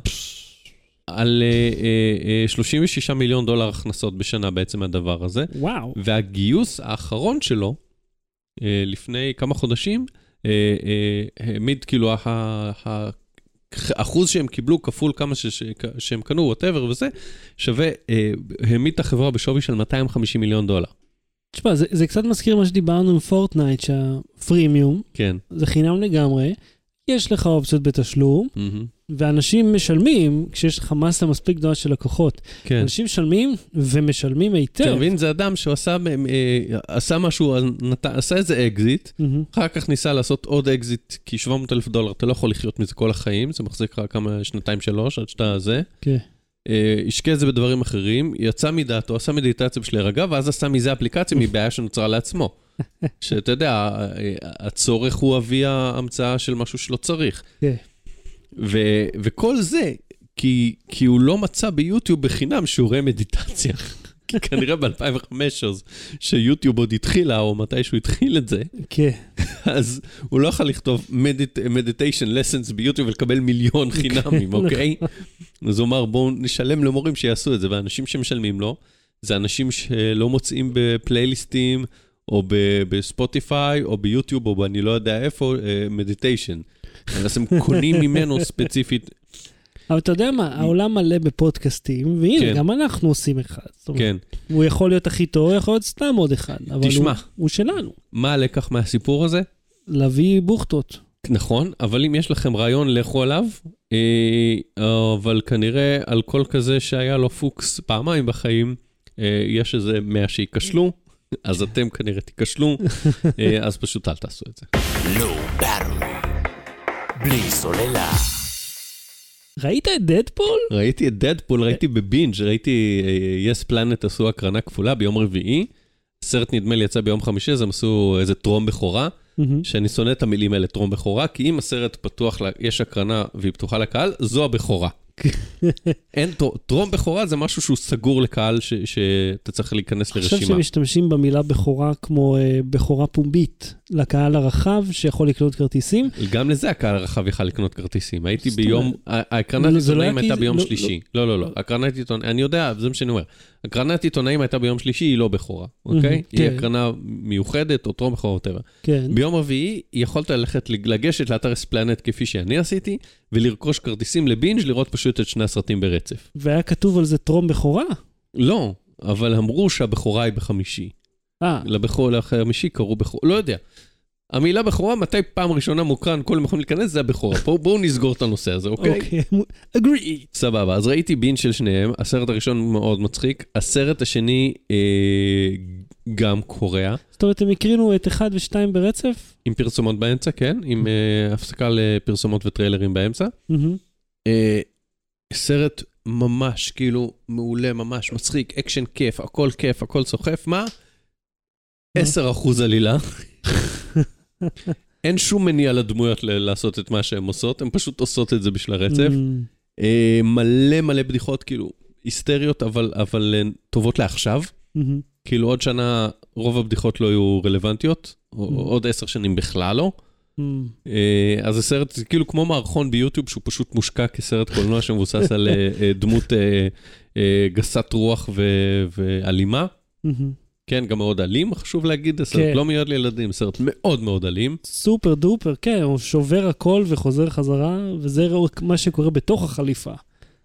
על אה, אה, אה, 36 מיליון דולר הכנסות בשנה בעצם הדבר הזה. וואו. והגיוס האחרון שלו, אה, לפני כמה חודשים, אה, אה, העמיד כאילו, ה- האחוז שהם קיבלו כפול כמה ש- ש- שהם קנו, whatever וזה, שווה, אה, העמיד את החברה בשווי של 250 מיליון דולר. תשמע, זה, זה קצת מזכיר מה שדיברנו עם פורטנייט, שה freemium כן. זה חינם לגמרי, יש לך אופציות בתשלום, מהמם. ואנשים משלמים כשיש לך מסה מספיק גדולה של לקוחות. כן. אנשים משלמים ומשלמים היטב. אתה מבין? זה אדם שהוא עשה, אה, עשה משהו, נת- עשה איזה אקזיט, מהמם. אחר כך ניסה לעשות עוד אקזיט, כי 700 אלף דולר, אתה לא יכול לחיות מזה כל החיים, זה מחזיק לך כמה, שנתיים, שלוש, עד שאתה זה. כן. אה, השקיע את זה בדברים אחרים, יצא מדעתו, עשה מדיטציה בשביל להירגע, ואז עשה מזה אפליקציה מבעיה שנוצרה לעצמו. שאתה יודע, הצורך הוא אבי ההמצאה של משהו שלא צריך. כן. ו- וכל זה, כי, כי הוא לא מצא ביוטיוב בחינם שיעורי מדיטציה. כי כנראה ב-2005, אז שיוטיוב עוד התחילה, או מתישהו התחיל את זה, כן. אז הוא לא יכול לכתוב מדיטיישן lessons ביוטיוב ולקבל מיליון חינמים, אוקיי? אז הוא אמר, בואו נשלם למורים שיעשו את זה, ואנשים שמשלמים לו, זה אנשים שלא מוצאים בפלייליסטים, או בספוטיפיי, או ביוטיוב, או אני לא יודע איפה, מדיטיישן. אז הם קונים ממנו ספציפית, אבל אתה יודע מה, העולם מלא בפודקאסטים, והנה, כן. גם אנחנו עושים אחד. זאת אומרת, כן. הוא יכול להיות הכי טוב, הוא יכול להיות סתם עוד אחד. אבל תשמע. הוא, הוא שלנו, מה הלקח מהסיפור הזה? להביא בוכטות. נכון, אבל אם יש לכם רעיון, לכו עליו. אה, אבל כנראה על כל כזה שהיה לו פוקס פעמיים בחיים, אה, יש איזה 100 שייכשלו, אז אתם כנראה תיכשלו, אה, אז פשוט אל תעשו את זה. בלי סוללה. ראית את דדפול? ראיתי את דדפול, ראיתי בבינג', ראיתי אה, יס פלנט עשו הקרנה כפולה ביום רביעי. הסרט נדמה לי יצא ביום חמישי, אז הם עשו איזה טרום בכורה. שאני שונא את המילים האלה, טרום בכורה, כי אם הסרט פתוח, ל- יש הקרנה והיא פתוחה לקהל, זו הבכורה. אין, טר- טרום בכורה זה משהו שהוא סגור לקהל ש- שאתה צריך להיכנס אני חושב לרשימה. שמשתמשים במילה בכורה כמו אה, בכורה פומבית לקהל הרחב שיכול לקנות כרטיסים. גם לזה הקהל הרחב יכל לקנות כרטיסים. הייתי ביום, אומרת- ה- הקרנת לא, זה לא עיתונאים הייתה ביום לא- שלישי. לא, לא, לא. הקרנת עיתונאים, אני יודע, זה מה שאני אומר. הקרנת עיתונאים הייתה ביום שלישי, היא לא בכורה, אוקיי? כן. היא הקרנה מיוחדת, או טרום בכורה, whatever. כן. ביום רביעי יכולת ללכת, לגשת לאתר אספלנט כפי שאני עשיתי, ולרכוש כרטיסים לבינג' לראות פשוט את שני הסרטים ברצף. והיה כתוב על זה טרום בכורה? לא, אבל אמרו שהבכורה היא בחמישי. אה, לבכור, לחמישי קראו בכורה, לא יודע. המילה בכורה, מתי פעם ראשונה מוקרן, כל יכולים להיכנס, זה הבכורה. בואו נסגור את הנושא הזה, אוקיי? אוקיי. אגרי. סבבה, אז ראיתי binge של שניהם, הסרט הראשון מאוד מצחיק, הסרט השני אה, גם קורע, זאת אומרת, הם הקרינו את 1 ו-2 ברצף? עם פרסומות באמצע, כן? עם אה, הפסקה לפרסומות וטריילרים באמצע. אה, סרט ממש, כאילו, מעולה, ממש מצחיק, אקשן כיף, הכל כיף, הכל סוחף, מה? 10% עלילה. אין שום מניע לדמויות ל- לעשות את מה שהן עושות, הן פשוט עושות את זה בשביל הרצף. מהמם. אה, מלא מלא בדיחות, כאילו, היסטריות, אבל, אבל אה, טובות לעכשיו. מהמם. כאילו, עוד שנה רוב הבדיחות לא יהיו רלוונטיות, או Mm. עוד עשר שנים בכלל לא. מהמם. אה, אז זה סרט, זה כאילו כמו מערכון ביוטיוב, שהוא פשוט מושקע כסרט קולנוע שמבוסס על אה, דמות גסת רוח ואלימה. כן, גם מאוד אלים, חשוב להגיד, הסרט כן. לא מיועד לילדים, סרט מאוד מאוד אלים. סופר דופר, כן, הוא שובר הכל וחוזר חזרה, וזה רק מה שקורה בתוך החליפה.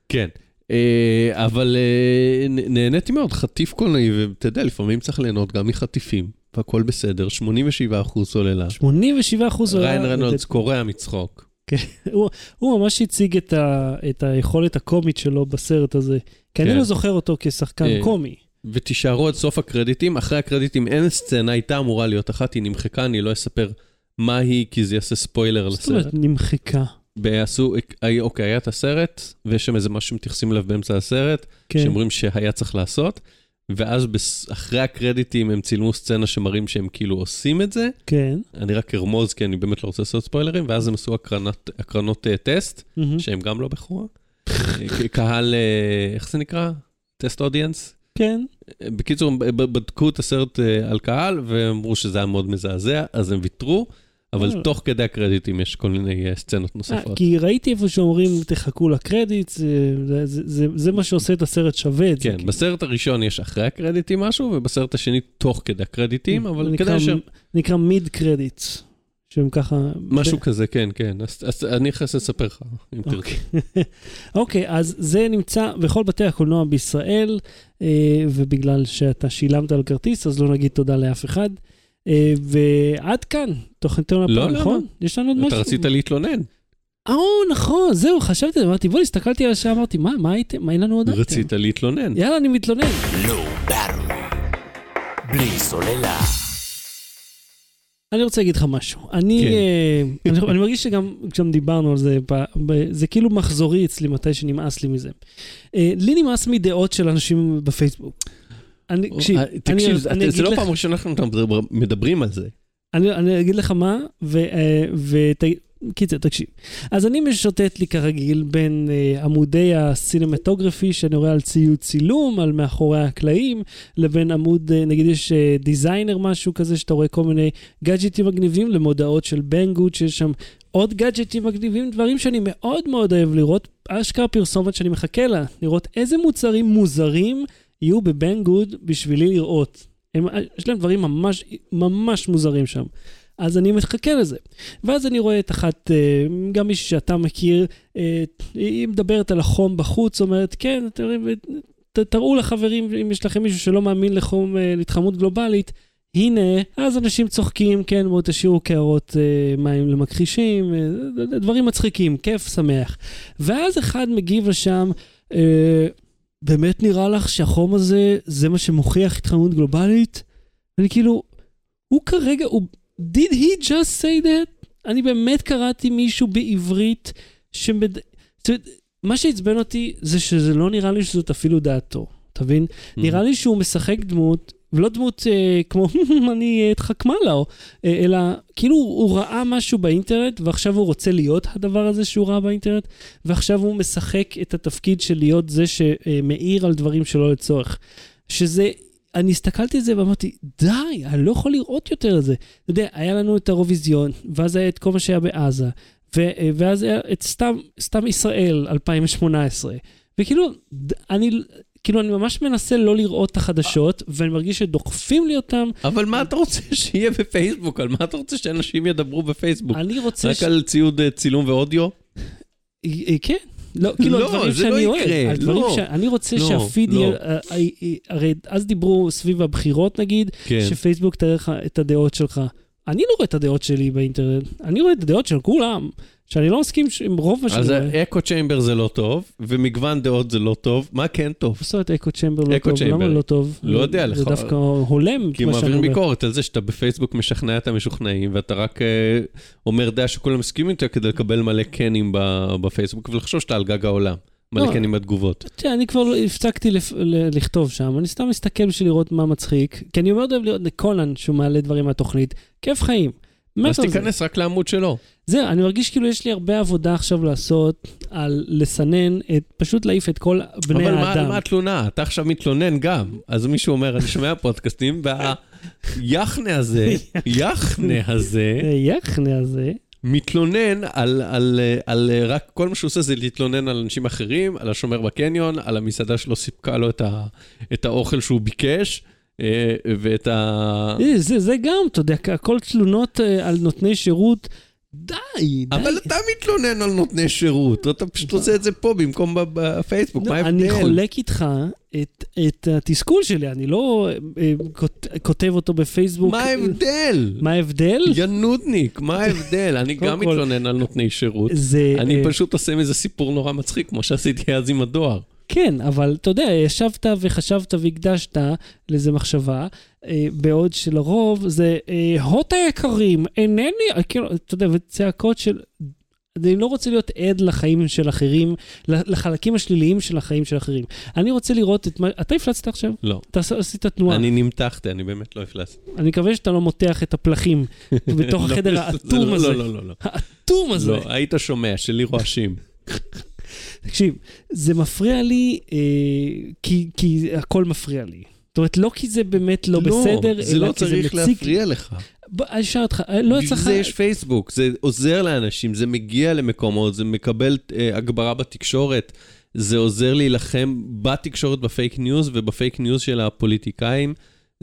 כן. אה, אבל אה, נהניתי מאוד, חטיף קולנועי, ואתה יודע, לפעמים צריך ליהנות גם מחטיפים, והכל בסדר, 87 אחוז סוללה. 87 אחוז... ריין רנולדס קורע מצחוק. הוא, הוא ממש הציג את, ה, את היכולת הקומית שלו בסרט הזה. כי אני כן. לא זוכר אותו כשחקן אה, קומי. ותישארו עד סוף הקרדיטים, אחרי הקרדיטים אין סצנה, הייתה אמורה להיות אחת, היא נמחקה, אני לא אספר מה היא, כי זה יעשה ספוילר זאת אומרת, לסרט. נמחקה. ועשו, אה, אוקיי, היה את הסרט, ויש שם איזה משהו שמתייחסים אליו באמצע הסרט, כן. שאומרים שהיה צריך לעשות, ואז אחרי הקרדיטים הם צילמו סצנה שמראים שהם כאילו עושים את זה. כן. אני רק ארמוז כי אני באמת לא רוצה לעשות ספוילרים, ואז הם עשו הקרנות, הקרנות אה, טסט, מהמם. שהם גם לא בכורה. אה, קהל, איך זה נקרא? טסט אודיאנס? כן. בקיצור, הם בדקו את הסרט אה, על קהל, ואמרו שזה היה מאוד מזעזע, אז הם ויתרו, אבל אה. תוך כדי הקרדיטים יש כל מיני אה, סצנות אה, נוספות. כי ראיתי איפה שאומרים, תחכו לקרדיט, זה- מה שעושה את הסרט שווה. כן, בסרט הראשון יש אחרי הקרדיטים משהו, ובסרט השני תוך כדי הקרדיטים, אבל כדאי ש... נקרא מיד קרדיט, שהם ככה... משהו כזה, כן, כן. אז- אז אני אחרי לספר לך, אם תרצה. אוקיי. אוקיי, אז זה נמצא בכל בתי הקולנוע בישראל, אה, ובגלל שאתה שילמת על כרטיס, אז לא נגיד תודה לאף אחד. אה, ועד כאן, תוכניתנו לא, הפעם, למה? נכון? יש לנו עוד משהו? אתה רצית להתלונן. אה, נכון, זהו, חשבתי, אמרתי, בוא, הסתכלתי על השעה, אמרתי, מה, מה הייתם, מה אין לנו עוד? רצית להתלונן. יאללה, אני מתלונן. לא. בלי סוללה. אני רוצה להגיד לך משהו. אני, כן. אה, אני, אני מרגיש שגם כשגם דיברנו על זה, זה כאילו מחזורי אצלי מתי שנמאס לי מזה. אה, לי נמאס מדעות של אנשים בפייסבוק. אני, תקשיב, אה, אני, זה- אני, זה לא לך, פעם ראשונה שאנחנו מדבר- מדברים על זה. אני, אני אגיד לך מה, ו, אה, ות, קיצר, תקשיב. אז אני משוטט לי כרגיל בין אה, עמודי הסינמטוגרפי שאני רואה על ציוד צילום, על מאחורי הקלעים, לבין עמוד, אה, נגיד יש אה, דיזיינר משהו כזה, שאתה רואה כל מיני גאדג'טים מגניבים למודעות של בנגוד, שיש שם עוד גאדג'טים מגניבים, דברים שאני מאוד מאוד אוהב לראות, אשכרה פרסומת שאני מחכה לה, לראות איזה מוצרים מוזרים יהיו בבנגוד בשבילי לראות. הם, יש להם דברים ממש, ממש מוזרים שם. אז אני מחכה לזה. ואז אני רואה את אחת, אה, גם מישהי שאתה מכיר, אה, היא מדברת על החום בחוץ, אומרת, כן, תראו לחברים, אם יש לכם מישהו שלא מאמין לחום, אה, להתחממות גלובלית, הנה, אז אנשים צוחקים, כן, בואו תשאירו קערות מים למכחישים, דברים מצחיקים, כיף, שמח. ואז אחד מגיב לשם, באמת נראה לך שהחום הזה, זה מה שמוכיח התחממות גלובלית? ואני כאילו, הוא כרגע, הוא... did he just say that? אני באמת קראתי מישהו בעברית שמד... זאת אומרת, מה שעצבן אותי זה שזה לא נראה לי שזאת אפילו דעתו, אתה מבין? Mm. נראה לי שהוא משחק דמות, ולא דמות אה, כמו אני אתחכמה לו, אה, אלא כאילו הוא ראה משהו באינטרנט, ועכשיו הוא רוצה להיות הדבר הזה שהוא ראה באינטרנט, ועכשיו הוא משחק את התפקיד של להיות זה שמאיר על דברים שלא לצורך. שזה, אני הסתכלתי על זה ואמרתי, די, אני לא יכול לראות יותר את זה. אתה יודע, היה לנו את האירוויזיון, ואז היה את כל מה שהיה בעזה, ו- ואז היה את סתם, סתם ישראל 2018. וכאילו, אני, כאילו, אני ממש מנסה לא לראות את החדשות, ואני מרגיש שדוחפים לי אותם. אבל מה אתה רוצה שיהיה בפייסבוק? על מה אתה רוצה שאנשים ידברו בפייסבוק? אני רוצה... רק על ציוד אה, צילום ואודיו? אה, אה, כן. לא, כאילו, לא, הדברים שאני לא אוהב. יקרה, הדברים לא. ש... אני רוצה לא, שהפיד לא. יהיה... אה, אה, אה, הרי אז דיברו סביב הבחירות, נגיד, כן. שפייסבוק תראה לך את הדעות שלך. אני לא רואה את הדעות שלי באינטרנט, אני רואה את הדעות של כולם, שאני לא מסכים עם רוב מה שאני אז רואה. אקו צ'יימבר זה לא טוב, ומגוון דעות זה לא טוב. מה כן טוב? עושה את אקו צ'מבר לא טוב, למה. לא טוב? לא יודע, זה לך- דווקא הולם את כי מה שאני מעבירים אומר. ביקורת על זה שאתה בפייסבוק משכנע את המשוכנעים, ואתה רק אה, אומר דעה שכולם מסכימים איתה כדי לקבל מלא קנים בפייסבוק, ולחשוב שאתה על גג העולם. מלא לא. קנים בתגובות. תראה, אני כבר לא- הפסקתי לכתוב שם, אני סתם מסתכל בשביל לראות מה מצחיק, כי אני מאוד אוהב לראות לקולן שהוא מעלה דברים מהתוכנית, כיף חיים. אז זה. תיכנס רק לעמוד שלו. זהו, אני מרגיש כאילו יש לי הרבה עבודה עכשיו לעשות על לסנן, את, פשוט להעיף את כל בני אבל מה- האדם. מה התלונה? אתה עכשיו מתלונן גם. אז מישהו אומר, אני שומע פודקאסטים, והיחנה הזה, יחנה הזה, יחנה הזה. מתלונן על, על, על, על רק, כל מה שהוא עושה זה להתלונן על אנשים אחרים, על השומר בקניון, על המסעדה שלא סיפקה לו את, ה, את האוכל שהוא ביקש, אה, ואת ה... אה, זה, זה גם, אתה יודע, הכל תלונות אה, על נותני שירות. די, די. אבל אתה מתלונן על נותני שירות, אתה פשוט עושה את זה פה במקום בפייסבוק, לא, מה אני ההבדל? חולק איתך את, התסכול שלי, אני לא אה, כות- כותב אותו בפייסבוק. מה ההבדל? מה ההבדל? יא נודניק, מה ההבדל? אני גם מתלונן על נותני שירות. אני אה, פשוט עושה מזה סיפור נורא מצחיק, כמו שעשיתי אז עם הדואר. כן, אבל אתה יודע, ישבת וחשבת והקדשת לזה מחשבה, בעוד שלרוב זה, אה, הוט היקרים, אינני, אה, כאילו, אתה יודע, וצעקות של, אני לא רוצה להיות עד לחיים של אחרים, לחלקים השליליים של החיים של אחרים. אני רוצה לראות את מה... אתה הפלצת עכשיו? לא. אתה עש- עשית תנועה. אני נמתחתי, אני באמת לא אפלס. אני מקווה שאתה לא מותח את הפלחים בתוך לא, החדר האטום לא, הזה. לא, לא, לא, לא. האטום הזה. לא, היית שומע, שלי רועשים. תקשיב, זה מפריע לי אה, כי, כי הכל מפריע לי. זאת אומרת, לא כי זה באמת לא, בסדר, זה אלא לא כי זה צריך מציק... להפריע לך. אני אשאל אותך, אה, לא בשביל צריך... זה יש פייסבוק, זה עוזר לאנשים, זה מגיע למקומות, זה מקבל אה, הגברה בתקשורת, זה עוזר להילחם בתקשורת בפייק ניוז ובפייק ניוז של הפוליטיקאים,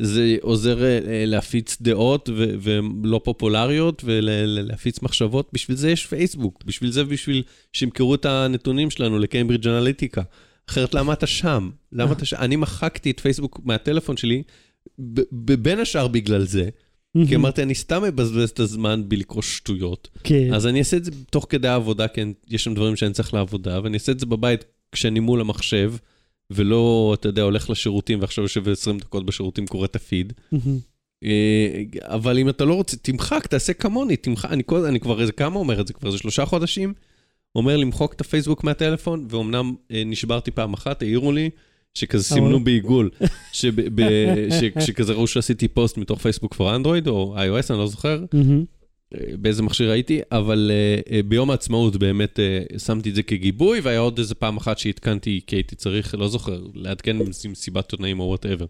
זה עוזר אה, אה, להפיץ דעות ו- ולא פופולריות ולהפיץ מחשבות, בשביל זה יש פייסבוק, בשביל זה בשביל שימכרו את הנתונים שלנו לקיימברידג' אנליטיקה. אחרת למה אתה שם? למה אתה שם? אני מחקתי את פייסבוק מהטלפון שלי, בין השאר בגלל זה. כי אמרתי, אני סתם מבזבז את הזמן בלקרוא שטויות. כן. אז אני אעשה את זה תוך כדי העבודה, כי יש שם דברים שאני צריך לעבודה, ואני אעשה את זה בבית כשאני מול המחשב, ולא, אתה יודע, הולך לשירותים ועכשיו יושב 20 דקות בשירותים, קורא את הפיד. אה, אבל אם אתה לא רוצה, תמחק, תעשה כמוני, תמחק, אני, אני כבר איזה כמה אומר את זה, כבר איזה שלושה חודשים, אומר למחוק את הפייסבוק מהטלפון, ואומנם אה, נשברתי פעם אחת, העירו לי, שכזה סימנו בעיגול, שכזה ראו שעשיתי פוסט מתוך Facebook for Android, או iOS, אני לא זוכר. אה, באיזה מכשיר הייתי, אבל אה, ביום העצמאות באמת שמתי את זה כגיבוי, והיה עוד איזה פעם אחת שעדכנתי, כי הייתי צריך, לא זוכר, לעדכן במסיבת עיתונאים או whatever.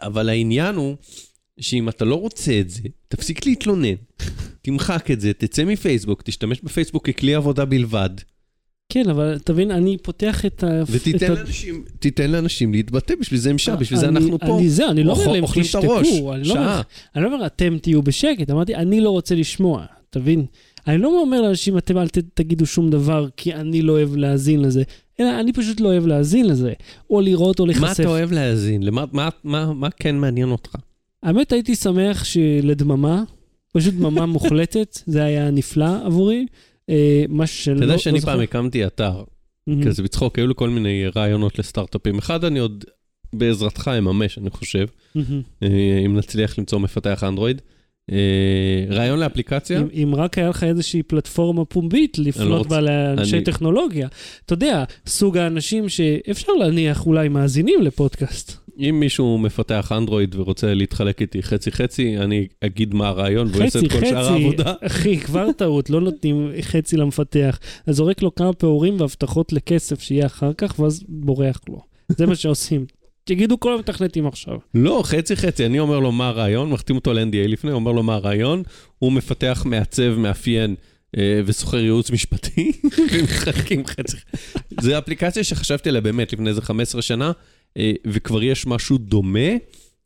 אבל העניין הוא שאם אתה לא רוצה את זה, תפסיק להתלונן, תמחק את זה, תצא מפייסבוק, תשתמש בפייסבוק ככלי עבודה בלבד, כן, אבל תבין, אני פותח את ה... ותיתן את ה- לאנשים, תיתן לאנשים להתבטא, בשביל זה הם שם, בשביל זה אנחנו פה. אני זה, אני לא אומר להם תשתקו, אני לא. אני לא אומר אתם תהיו בשקט, אמרתי אני לא רוצה לשמוע, תבין? אני לא אומר לאנשים אתם אל ת- תגידו שום דבר כי אני לא אוהב להאזין לזה, אלא אני פשוט לא אוהב להאזין לזה, או לראות או מה להיחשף. אתה אוהב להאזין? למה- מה- מה מה כן מעניין אותך? האמת הייתי שמח שלדממה, פשוט דממה מוחלטת, זה היה נפלא עבורי. אה, משהו שלא... אתה יודע לא שאני. פעם הקמתי אתר. כזה בצחוק, היו לי כל מיני רעיונות לסטארט-אפים. אחד, אני עוד בעזרתך אממש, אני חושב. אה, אם נצליח למצוא מפתח אנדרואיד. אה, רעיון לאפליקציה, אם, אם רק היה לך איזושהי פלטפורמה פומבית לפנות רוצה- בה לאנשי אני- טכנולוגיה. אתה יודע, סוג האנשים שאפשר להניח אולי מאזינים לפודקאסט. אם מישהו מפתח אנדרואיד ורוצה להתחלק איתי חצי-חצי, אני אגיד מה הרעיון והוא יעשה את כל שאר העבודה. אחי, כבר טעות, לא נותנים חצי למפתח. אז זורק לו כמה פעורים והבטחות לכסף שיהיה אחר כך, ואז בורח לו. זה מה שעושים. תגידו כל המתכנתים עכשיו. לא, חצי-חצי, אני אומר לו מה הרעיון, מחתים אותו ל-NDA לפני, אומר לו מה הרעיון, הוא מפתח, מעצב, מאפיין אה, ושוכר ייעוץ משפטי, ומחלקים חצי. זו אפליקציה שחשבתי עליה באמת לפני איזה 15 שנה, וכבר יש משהו דומה,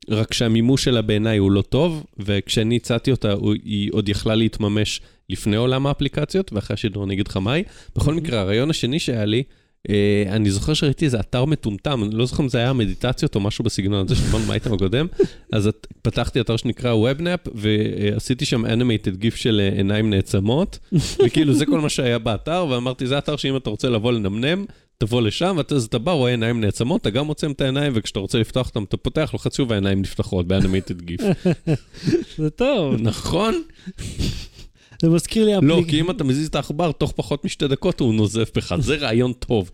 רק שהמימוש שלה בעיניי הוא לא טוב, וכשאני הצעתי אותה, היא עוד יכלה להתממש לפני עולם האפליקציות, ואחרי השידור אני אגיד לך מהי. בכל מקרה, הרעיון השני שהיה לי, אה, אני זוכר שראיתי איזה אתר מטומטם, אני לא זוכר אם זה היה מדיטציות או משהו בסגנון הזה, שדיברנו באייטם הקודם, אז את- פתחתי אתר שנקרא WebNap, ועשיתי שם animated גיף של אה, עיניים נעצמות, וכאילו זה כל מה שהיה באתר, ואמרתי, זה אתר שאם אתה רוצה לבוא לנמנם, תבוא לשם, ואתה אז אתה בא, רואה עיניים נעצמות, אתה גם עוצם את העיניים, וכשאתה רוצה לפתוח אותם, אתה פותח, לוחץ שוב והעיניים נפתחות ב-animated GIF. זה טוב. נכון? זה מזכיר לי לא, כי אם אתה מזיז את העכבר, תוך פחות משתי דקות הוא נוזף בך, זה רעיון טוב.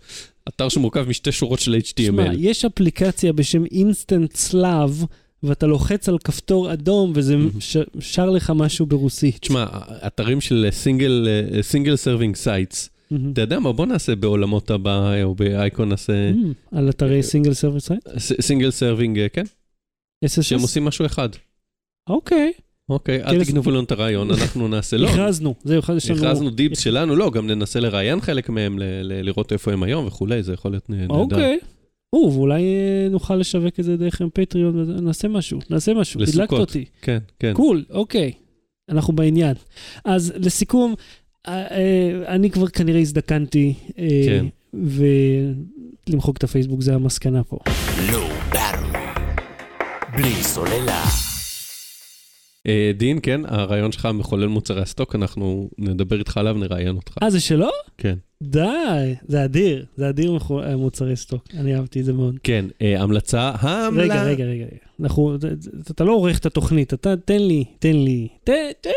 אתר שמורכב משתי שורות של תשמע, HTML. יש אפליקציה בשם Instant Slav, ואתה לוחץ על כפתור אדום וזה ש- שר לך משהו ברוסית. תשמע, אתרים של סינגל, single serving sites. אתה יודע מה, בוא נעשה בעולמות הבא, או באייקון נעשה מהמם. על אתרי single service site? single serving, כן? שהם SSS? עושים משהו אחד. אוקיי, אוקיי, כן, אל תגנבו לנו את הרעיון, אנחנו נעשה, לא, הכרזנו. זהו, יש לנו... הכרזנו dibs שלנו, לא, גם ננסה לראיין חלק מהם, לראות איפה הם היום וכולי, זה יכול להיות נהדר. אוקיי. או, ואולי אה, נוכל לשווק את זה דרך פטריון, נעשה משהו, נעשה משהו, הדלקת לסוכות. אותי. כן, כן. cool, אוקיי. אנחנו בעניין. אז לסיכום, אה, אה, אני כבר כנראה הזדקנתי, כן. ולמחוק את הפייסבוק זה המסקנה פה. בלי סוללה. אה, דין, כן, הרעיון שלך מחולל מוצרי הסטוק, אנחנו נדבר איתך עליו, נראיין אותך. אה, זה שלו? כן. די, זה אדיר, זה אדיר אה, מוצרי סטוק, אני אהבתי את זה מאוד. כן, אה, המלצה, המלצה. רגע, רגע, רגע. אנחנו, אתה לא עורך את התוכנית, אתה תן לי, תן לי, תן, תן,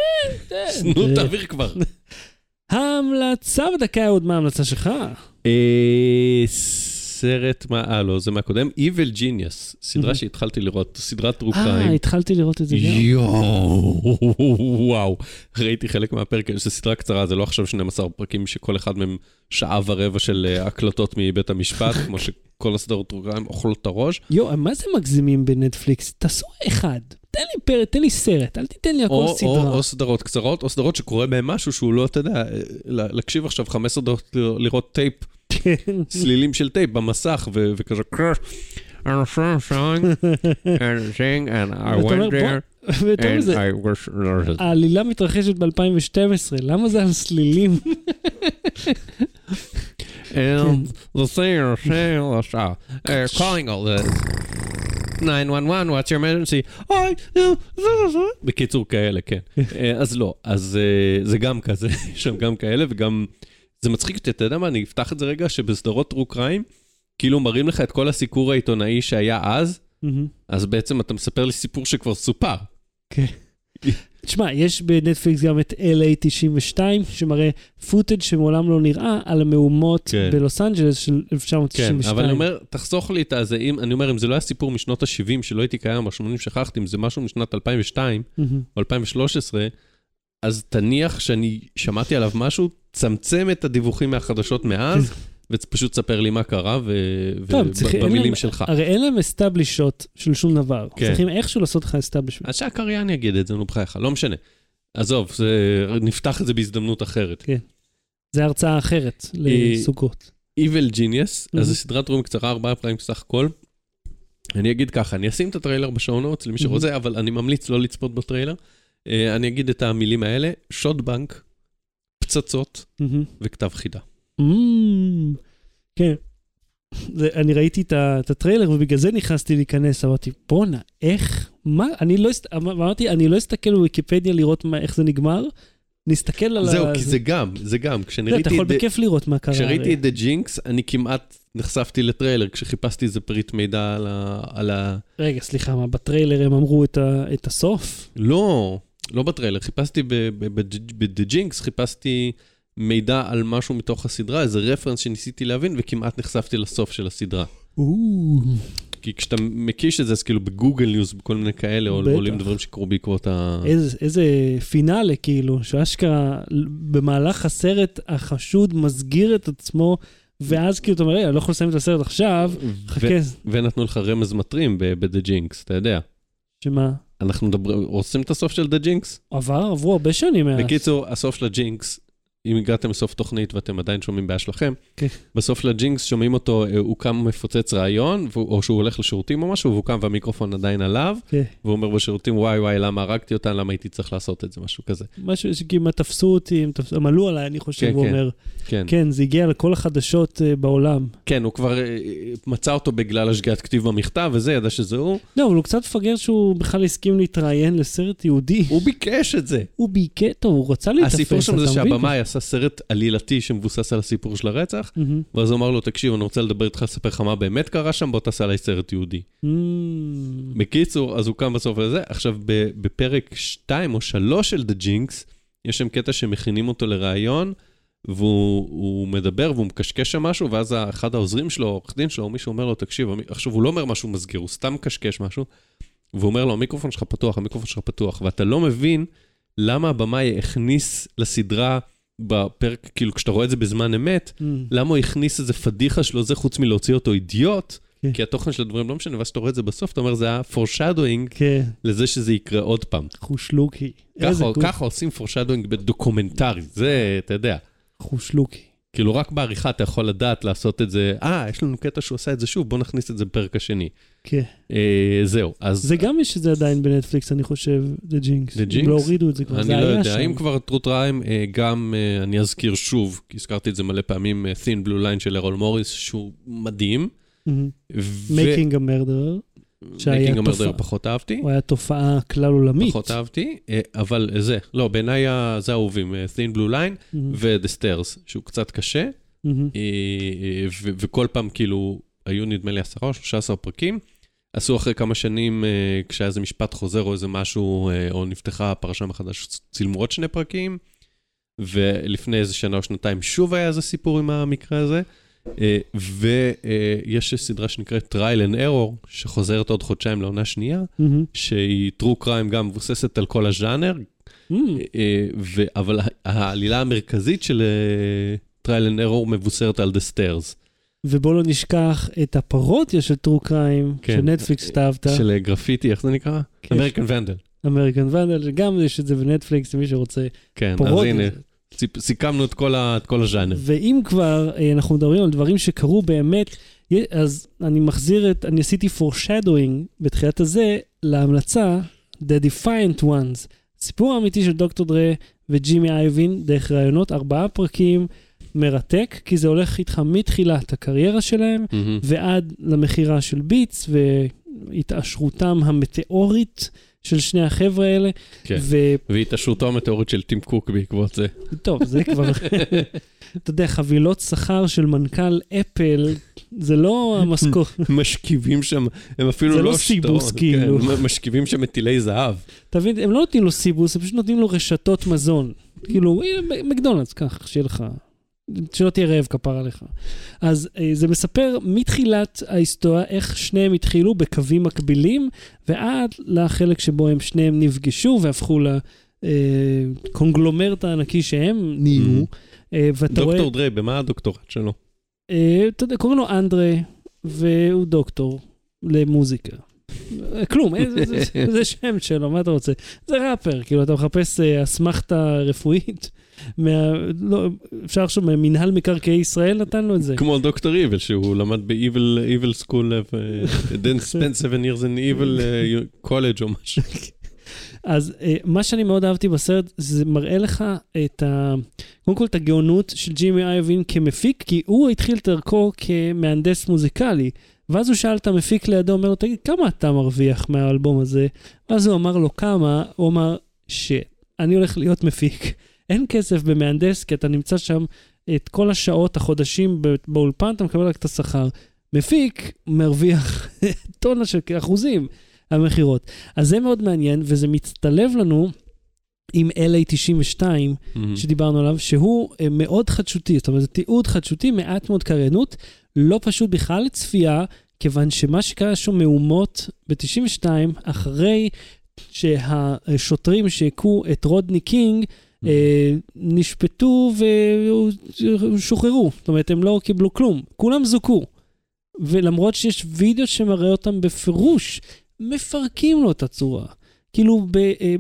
תן. נו, תעביר כבר. ההמלצה בדקה עוד מה ההמלצה שלך? אה, סרט, מה, אה, לא, זה מהקודם, Evil Genius, סדרה שהתחלתי לראות, סדרת טרו אה. התחלתי לראות את זה גם. יואו, וואו, ראיתי חלק מהפרק, זו סדרה קצרה, זה לא עכשיו 12 פרקים שכל אחד מהם שעה ורבע של אה, הקלטות מבית המשפט, כמו שכל הסדרות טרו קריים אוכלות את הראש. יואו, מה זה מגזימים בנטפליקס? תעשו אחד. תן לי פרק, תן לי סרט, אל תיתן לי הכל או, או, סדרה. או סדרות קצרות, או סדרות שקורה בהן משהו שהוא לא, אתה יודע, לה- להקשיב עכשיו 15 דקות לראות טייפ, כן. צלילים של טייפ במסך, וכזה, song, song, and sing, and I went there, ויותר and מזה. העלילה מתרחשת ב-2012, למה זה על סלילים? And the singer the song, uh, calling all the 911, what's your emergency? I, בקיצור, כאלה, כן. אה, אז לא, אז זה גם כזה, יש שם גם כאלה, וגם, זה מצחיק אותי, אתה יודע מה, אני אפתח את זה רגע, שבסדרות טרו קריים, כאילו מראים לך את כל הסיקור העיתונאי שהיה אז. אז בעצם אתה מספר לי סיפור שכבר סופר. כן. תשמע, יש בנטפליקס גם את LA 92, שמראה footage שמעולם לא נראה על המהומות כן. בלוס אנג'לס של כן, 1992. אבל אני אומר, תחסוך לי את הזה, אם, אני אומר, אם זה לא היה סיפור משנות ה-70 שלא הייתי קיים, ב-80 שכחתי, אם זה משהו משנת 2002 מהמם. או 2013, אז תניח שאני שמעתי עליו משהו, צמצם את הדיווחים מהחדשות מאז, ופשוט תספר לי מה קרה, טוב, ובמילים להם- שלך. הרי אין להם establish shot של שום דבר. כן. צריכים איכשהו לעשות לך establishment. אז שהקריין יגיד את זה, נו בחייך, לא משנה. עזוב, זה, נפתח את זה בהזדמנות אחרת. זה הרצאה אחרת לסוכות. Evil Genius, Mhm. אז זו סדרת רואים קצרה, ארבעה פרקים בסך הכל. אני אגיד ככה, אני אשים את הטריילר בשעון נוטס למי שרוצה, אבל אני ממליץ לא לצפות בטריילר. אה, אני אגיד את המילים האלה, שוט בנק, פצצות מהמם. וכתב חידה. אמ, כן. זה, אני ראיתי את, את הטריילר ובגלל זה נכנסתי להיכנס, אמרתי, בואנה, איך, מה, אני לא, אסת- אמרתי, אני לא אסתכל בוויקיפדיה לראות מה, איך זה נגמר, נסתכל על זהו, ה... כי זה גם, זה גם. זה, אתה יכול את The- בכיף לראות מה קרה. כשראיתי הרי. את The Jinx, אני כמעט נחשפתי לטריילר, כשחיפשתי איזה פריט מידע על ה... על ה... רגע, סליחה, מה, בטריילר הם אמרו את, ה, את הסוף? לא, לא בטריילר, חיפשתי ב-The Jinx, חיפשתי מידע על משהו מתוך הסדרה, איזה רפרנס שניסיתי להבין, וכמעט נחשפתי לסוף של הסדרה. כי כשאתה מקיש את זה, אז כאילו בגוגל ניוז, בכל מיני כאלה, בטח. עולים דברים שקרו בעקבות ה... איזה, איזה פינאלה, כאילו, שאשכרה במהלך הסרט החשוד מסגיר את עצמו, ואז כאילו אתה אומר, "רגע, אני לא יכול לסיים את הסרט עכשיו, חכה, ונתנו לך רמז מטרים ב-The Jinx, אתה יודע. שמה? אנחנו מדברים, עושים את הסוף של The Jinx? עבר, עברו הרבה שנים מאז. בקיצור, הסוף של הג'ינקס, אם הגעתם לסוף תוכנית ואתם עדיין שומעים בעיה שלכם, כן. בסוף של הג'ינקס שומעים אותו, אה, הוא קם מפוצץ רעיון, או שהוא הולך לשירותים או משהו, והוא קם והמיקרופון עדיין עליו, כן. והוא אומר בשירותים, וואי וואי, למה הרגתי אותה, למה הייתי צריך לעשות את זה, משהו כזה. משהו שכמעט תפסו אותי, הם, תפס... הם עלו עליי, אני חושב, כן, הוא כן. אומר. כן. כן, זה הגיע לכל החדשות uh, בעולם. כן, הוא כבר אה, מצא אותו בגלל השגיאת כתיב במכתב וזה, ידע שזה הוא. לא, אבל הוא קצת מפגר שהוא בכלל הסכים להתראיין לסרט יהודי. הוא ביקש את זה. הוא ביקר, טוב, הוא רצה להיתפס, עשה סרט עלילתי שמבוסס על הסיפור של הרצח, מהמם. ואז הוא אמר לו, תקשיב, אני רוצה לדבר איתך, לספר לך מה באמת קרה שם, בוא תעשה עליי סרט יהודי. אמ, בקיצור, אז הוא קם בסוף לזה. עכשיו, בפרק 2 או 3 של The Jinx, יש שם קטע שמכינים אותו לראיון, והוא הוא מדבר והוא מקשקש שם משהו, ואז אחד העוזרים שלו, עורך דין שלו, מישהו אומר לו, תקשיב, עכשיו הוא לא אומר משהו מסגיר, הוא סתם מקשקש משהו, והוא אומר לו, המיקרופון שלך פתוח, המיקרופון שלך פתוח, ואתה לא מבין למה הבמאי הכניס לסדרה בפרק, כאילו, כשאתה רואה את זה בזמן אמת, אמ, למה הוא הכניס איזה פדיחה שלו, זה חוץ מלהוציא אותו אידיוט, כן. כי התוכן של הדברים לא משנה, ואז שאתה רואה את זה בסוף, אתה אומר, זה היה foreshadowing כן, לזה שזה יקרה עוד פעם. חושלוקי. ככה. ככה עושים foreshadowing בדוקומנטרי, זה, אתה יודע. חושלוקי. כאילו, רק בעריכה אתה יכול לדעת לעשות את זה, אה, יש לנו קטע שהוא עשה את זה שוב, בוא נכניס את זה בפרק השני. כן. אה, זהו, אז... זה גם יש את זה עדיין בנטפליקס, אני חושב, The Jinx. The Jinx? לא הורידו את זה כבר, אני זה לא היה יודע, שם. אם כבר טרוט ריים, אה, גם אה, אני אזכיר שוב, כי הזכרתי את זה מלא פעמים, אה, Thin Blue Line של ארול מוריס, שהוא מדהים. מהמם. ו- Making a Murderer, שהיה תופעה. פחות אהבתי. הוא היה תופעה כלל עולמית. פחות אהבתי, אה, אבל אה, זה, לא, בעיניי ה- זה האהובים, אה, Thin Blue Line מהמם, ו-The Stairs, שהוא קצת קשה. אה, אה, ו- וכל פעם כאילו, היו נדמה לי עשרה או שלושה עשר פרקים. עשו אחרי כמה שנים, אה, כשהיה איזה משפט חוזר או איזה משהו, אה, או נפתחה פרשה מחדש, צילמו עוד שני פרקים. ולפני איזה שנה או שנתיים שוב היה איזה סיפור עם המקרה הזה. אה, ויש סדרה שנקראת Trial and Error, שחוזרת עוד חודשיים לעונה שנייה. שהיא true crime גם מבוססת על כל הז'אנר, מהמם. אה, ו- אבל העלילה המרכזית של אה, Trial and Error מבוססת על The Stairs, ובוא לא נשכח את הפרודיה של true crime, כן. של נטפליקס שאתה אהבת, של גרפיטי, איך זה נקרא? American Vandal. American Vandal, שגם יש את זה בנטפליקס, למי שרוצה כן, אז פרודיה. הנה, סיפ- סיכמנו את כל ה- את כל הז'אנר. ואם כבר אה, אנחנו מדברים על דברים שקרו באמת, אז אני מחזיר את, אני עשיתי foreshadowing בתחילת הזה להמלצה, The Defiant Ones, סיפור האמיתי של דוקטור דרה וג'ימי אייבין דרך ראיונות, ארבעה פרקים, מרתק, כי זה הולך איתך מתחילת הקריירה שלהם מהמם. ועד למכירה של ביטס והתעשרותם המטאורית של שני החבר'ה האלה. כן. ו- והתעשרותו המטאורית של טים קוק בעקבות זה. טוב, זה כבר, אתה יודע, חבילות שכר של מנכ"ל אפל, זה לא המשכורת. משכיבים שם, הם אפילו זה לא לא סיבוס, שטרות, כאילו. כן, משכיבים שם מטילי זהב. אתה מבין, הם לא נותנים לו סיבוס, הם פשוט נותנים לו רשתות מזון. כאילו, הנה, מקדונלדס, קח, שיהיה לך, שלא תהיה רעב כפר עליך. אז אה, זה מספר מתחילת ההיסטוריה איך שניהם התחילו בקווים מקבילים, ועד לחלק שבו הם שניהם נפגשו והפכו לקונגלומרט הענקי שהם נהיו. אה, ואתה רואה... דוקטור דרי, במה הדוקטורט שלו? אה, אתה יודע, קוראים לו אנדרה, והוא דוקטור למוזיקה. אה, כלום, אה, זה- זה- זה- זה שם שלו, מה אתה רוצה? זה ראפר, כאילו, אתה מחפש אה, אסמכתה רפואית, מה- לא, אפשר לחשוב, מינהל מקרקעי ישראל נתן לו את זה. כמו דוקטור איבל, שהוא למד ב-Evil Evil School, אה, then spent seven years in Evil אה, college או משהו. אז אה, מה שאני מאוד אהבתי בסרט, זה מראה לך את ה... קודם כל את הגאונות של ג'ימי אייבין כמפיק, כי הוא התחיל את דרכו כמהנדס מוזיקלי. ואז הוא שאל את המפיק לידו, אומר לו, תגיד, כמה אתה מרוויח מהאלבום הזה? ואז הוא אמר לו, כמה? הוא אמר, שיט, אני הולך להיות מפיק. אין כסף במהנדס, כי אתה נמצא שם את כל השעות, החודשים באולפן, אתה מקבל רק את השכר. מפיק מרוויח טונה של אחוזים המכירות. אז זה מאוד מעניין, וזה מצטלב לנו עם LA 92, שדיברנו עליו, שהוא אה, מאוד חדשותי, זאת אומרת, זה תיעוד חדשותי, מעט מאוד קריינות, לא פשוט בכלל לצפייה, כיוון שמה שקרה שם מהומות ב-92, אחרי שהשוטרים שהכו את רודני קינג, נשפטו ושוחררו. זאת אומרת, הם לא קיבלו כלום, כולם זוכו. ולמרות שיש וידאו שמראה אותם בפירוש, מפרקים לו את הצורה. כאילו, ב, אה,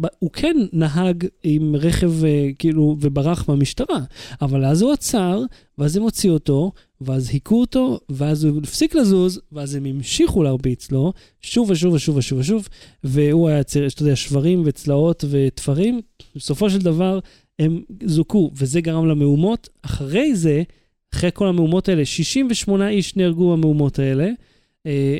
ב, הוא כן נהג עם רכב, אה, כאילו, וברח מהמשטרה, אבל אז הוא עצר, ואז הם הוציאו אותו, ואז היכו אותו, ואז הוא הפסיק לזוז, ואז הם המשיכו להרביץ לו, שוב ושוב ושוב ושוב ושוב, והוא היה ציר, אתה יודע, שברים וצלעות ותפרים, בסופו של דבר הם זוכו, וזה גרם למהומות. אחרי זה, אחרי כל המהומות האלה, 68 איש נהרגו במהומות האלה. אה,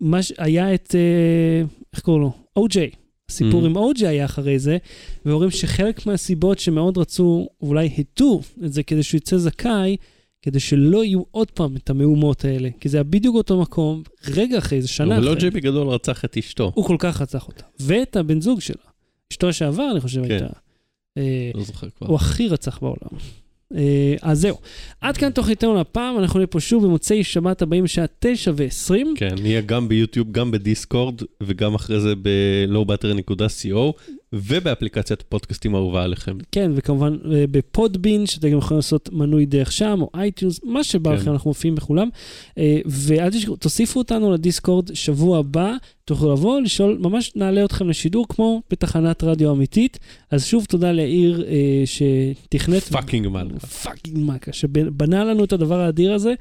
מה ש... היה את, אה, איך קוראים לו? או.ג'יי. הסיפור Mhm. עם או.ג'יי היה אחרי זה, ואומרים שחלק מהסיבות שמאוד רצו, אולי היטו את זה כדי שהוא יצא זכאי, כדי שלא יהיו עוד פעם את המהומות האלה. כי זה היה בדיוק אותו מקום, רגע אחרי זה, שנה אבל לא אחרי. ג'יי בגדול רצח את אשתו. הוא כל כך רצח אותה. ואת הבן זוג שלה. אשתו שעבר, אני חושב, כן. הייתה. אה, לא זוכר כבר. הוא הכי רצח בעולם. אה, אז זהו. עד כאן תוכניתנו לפעם, אנחנו נהיה פה שוב במוצאי שבת הבאים בשעה 9 ו-20. כן, נהיה גם ביוטיוב, גם בדיסקורד, וגם אחרי זה ב-lowbattery.co, ובאפליקציית פודקאסטים האהובה עליכם. כן, וכמובן אה, ב-Podbean, שאתם גם יכולים לעשות מנוי דרך שם, או iTunes, מה שבא כן. לכם, אנחנו מופיעים בכולם. אה, ואל תשכחו, תוסיפו אותנו לדיסקורד שבוע הבא, תוכלו לבוא, לשאול, ממש נעלה אתכם לשידור כמו בתחנת רדיו אמיתית. אז שוב תודה ליאיר אה, שתכנת... fucking מלכה. fucking מכה, שבנה לנו את הדבר האדיר הזה.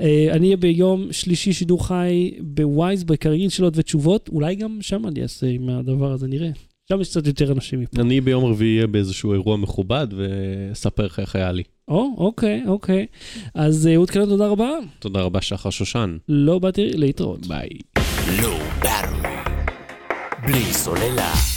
אה, אני אהיה ביום שלישי שידור חי בווייז, בכרגיל שאלות ותשובות, אולי גם שם אני אעשה עם הדבר הזה, נראה. שם יש קצת יותר אנשים מפה. אני ביום רביעי אהיה באיזשהו אירוע מכובד, ואספר לך איך היה לי. או, אוקיי, אוקיי. אז אה, אהוד קלן, תודה רבה. תודה רבה, שחר שושן. לא באתי להתראות. ביי. Low Battery. בלי סוללה.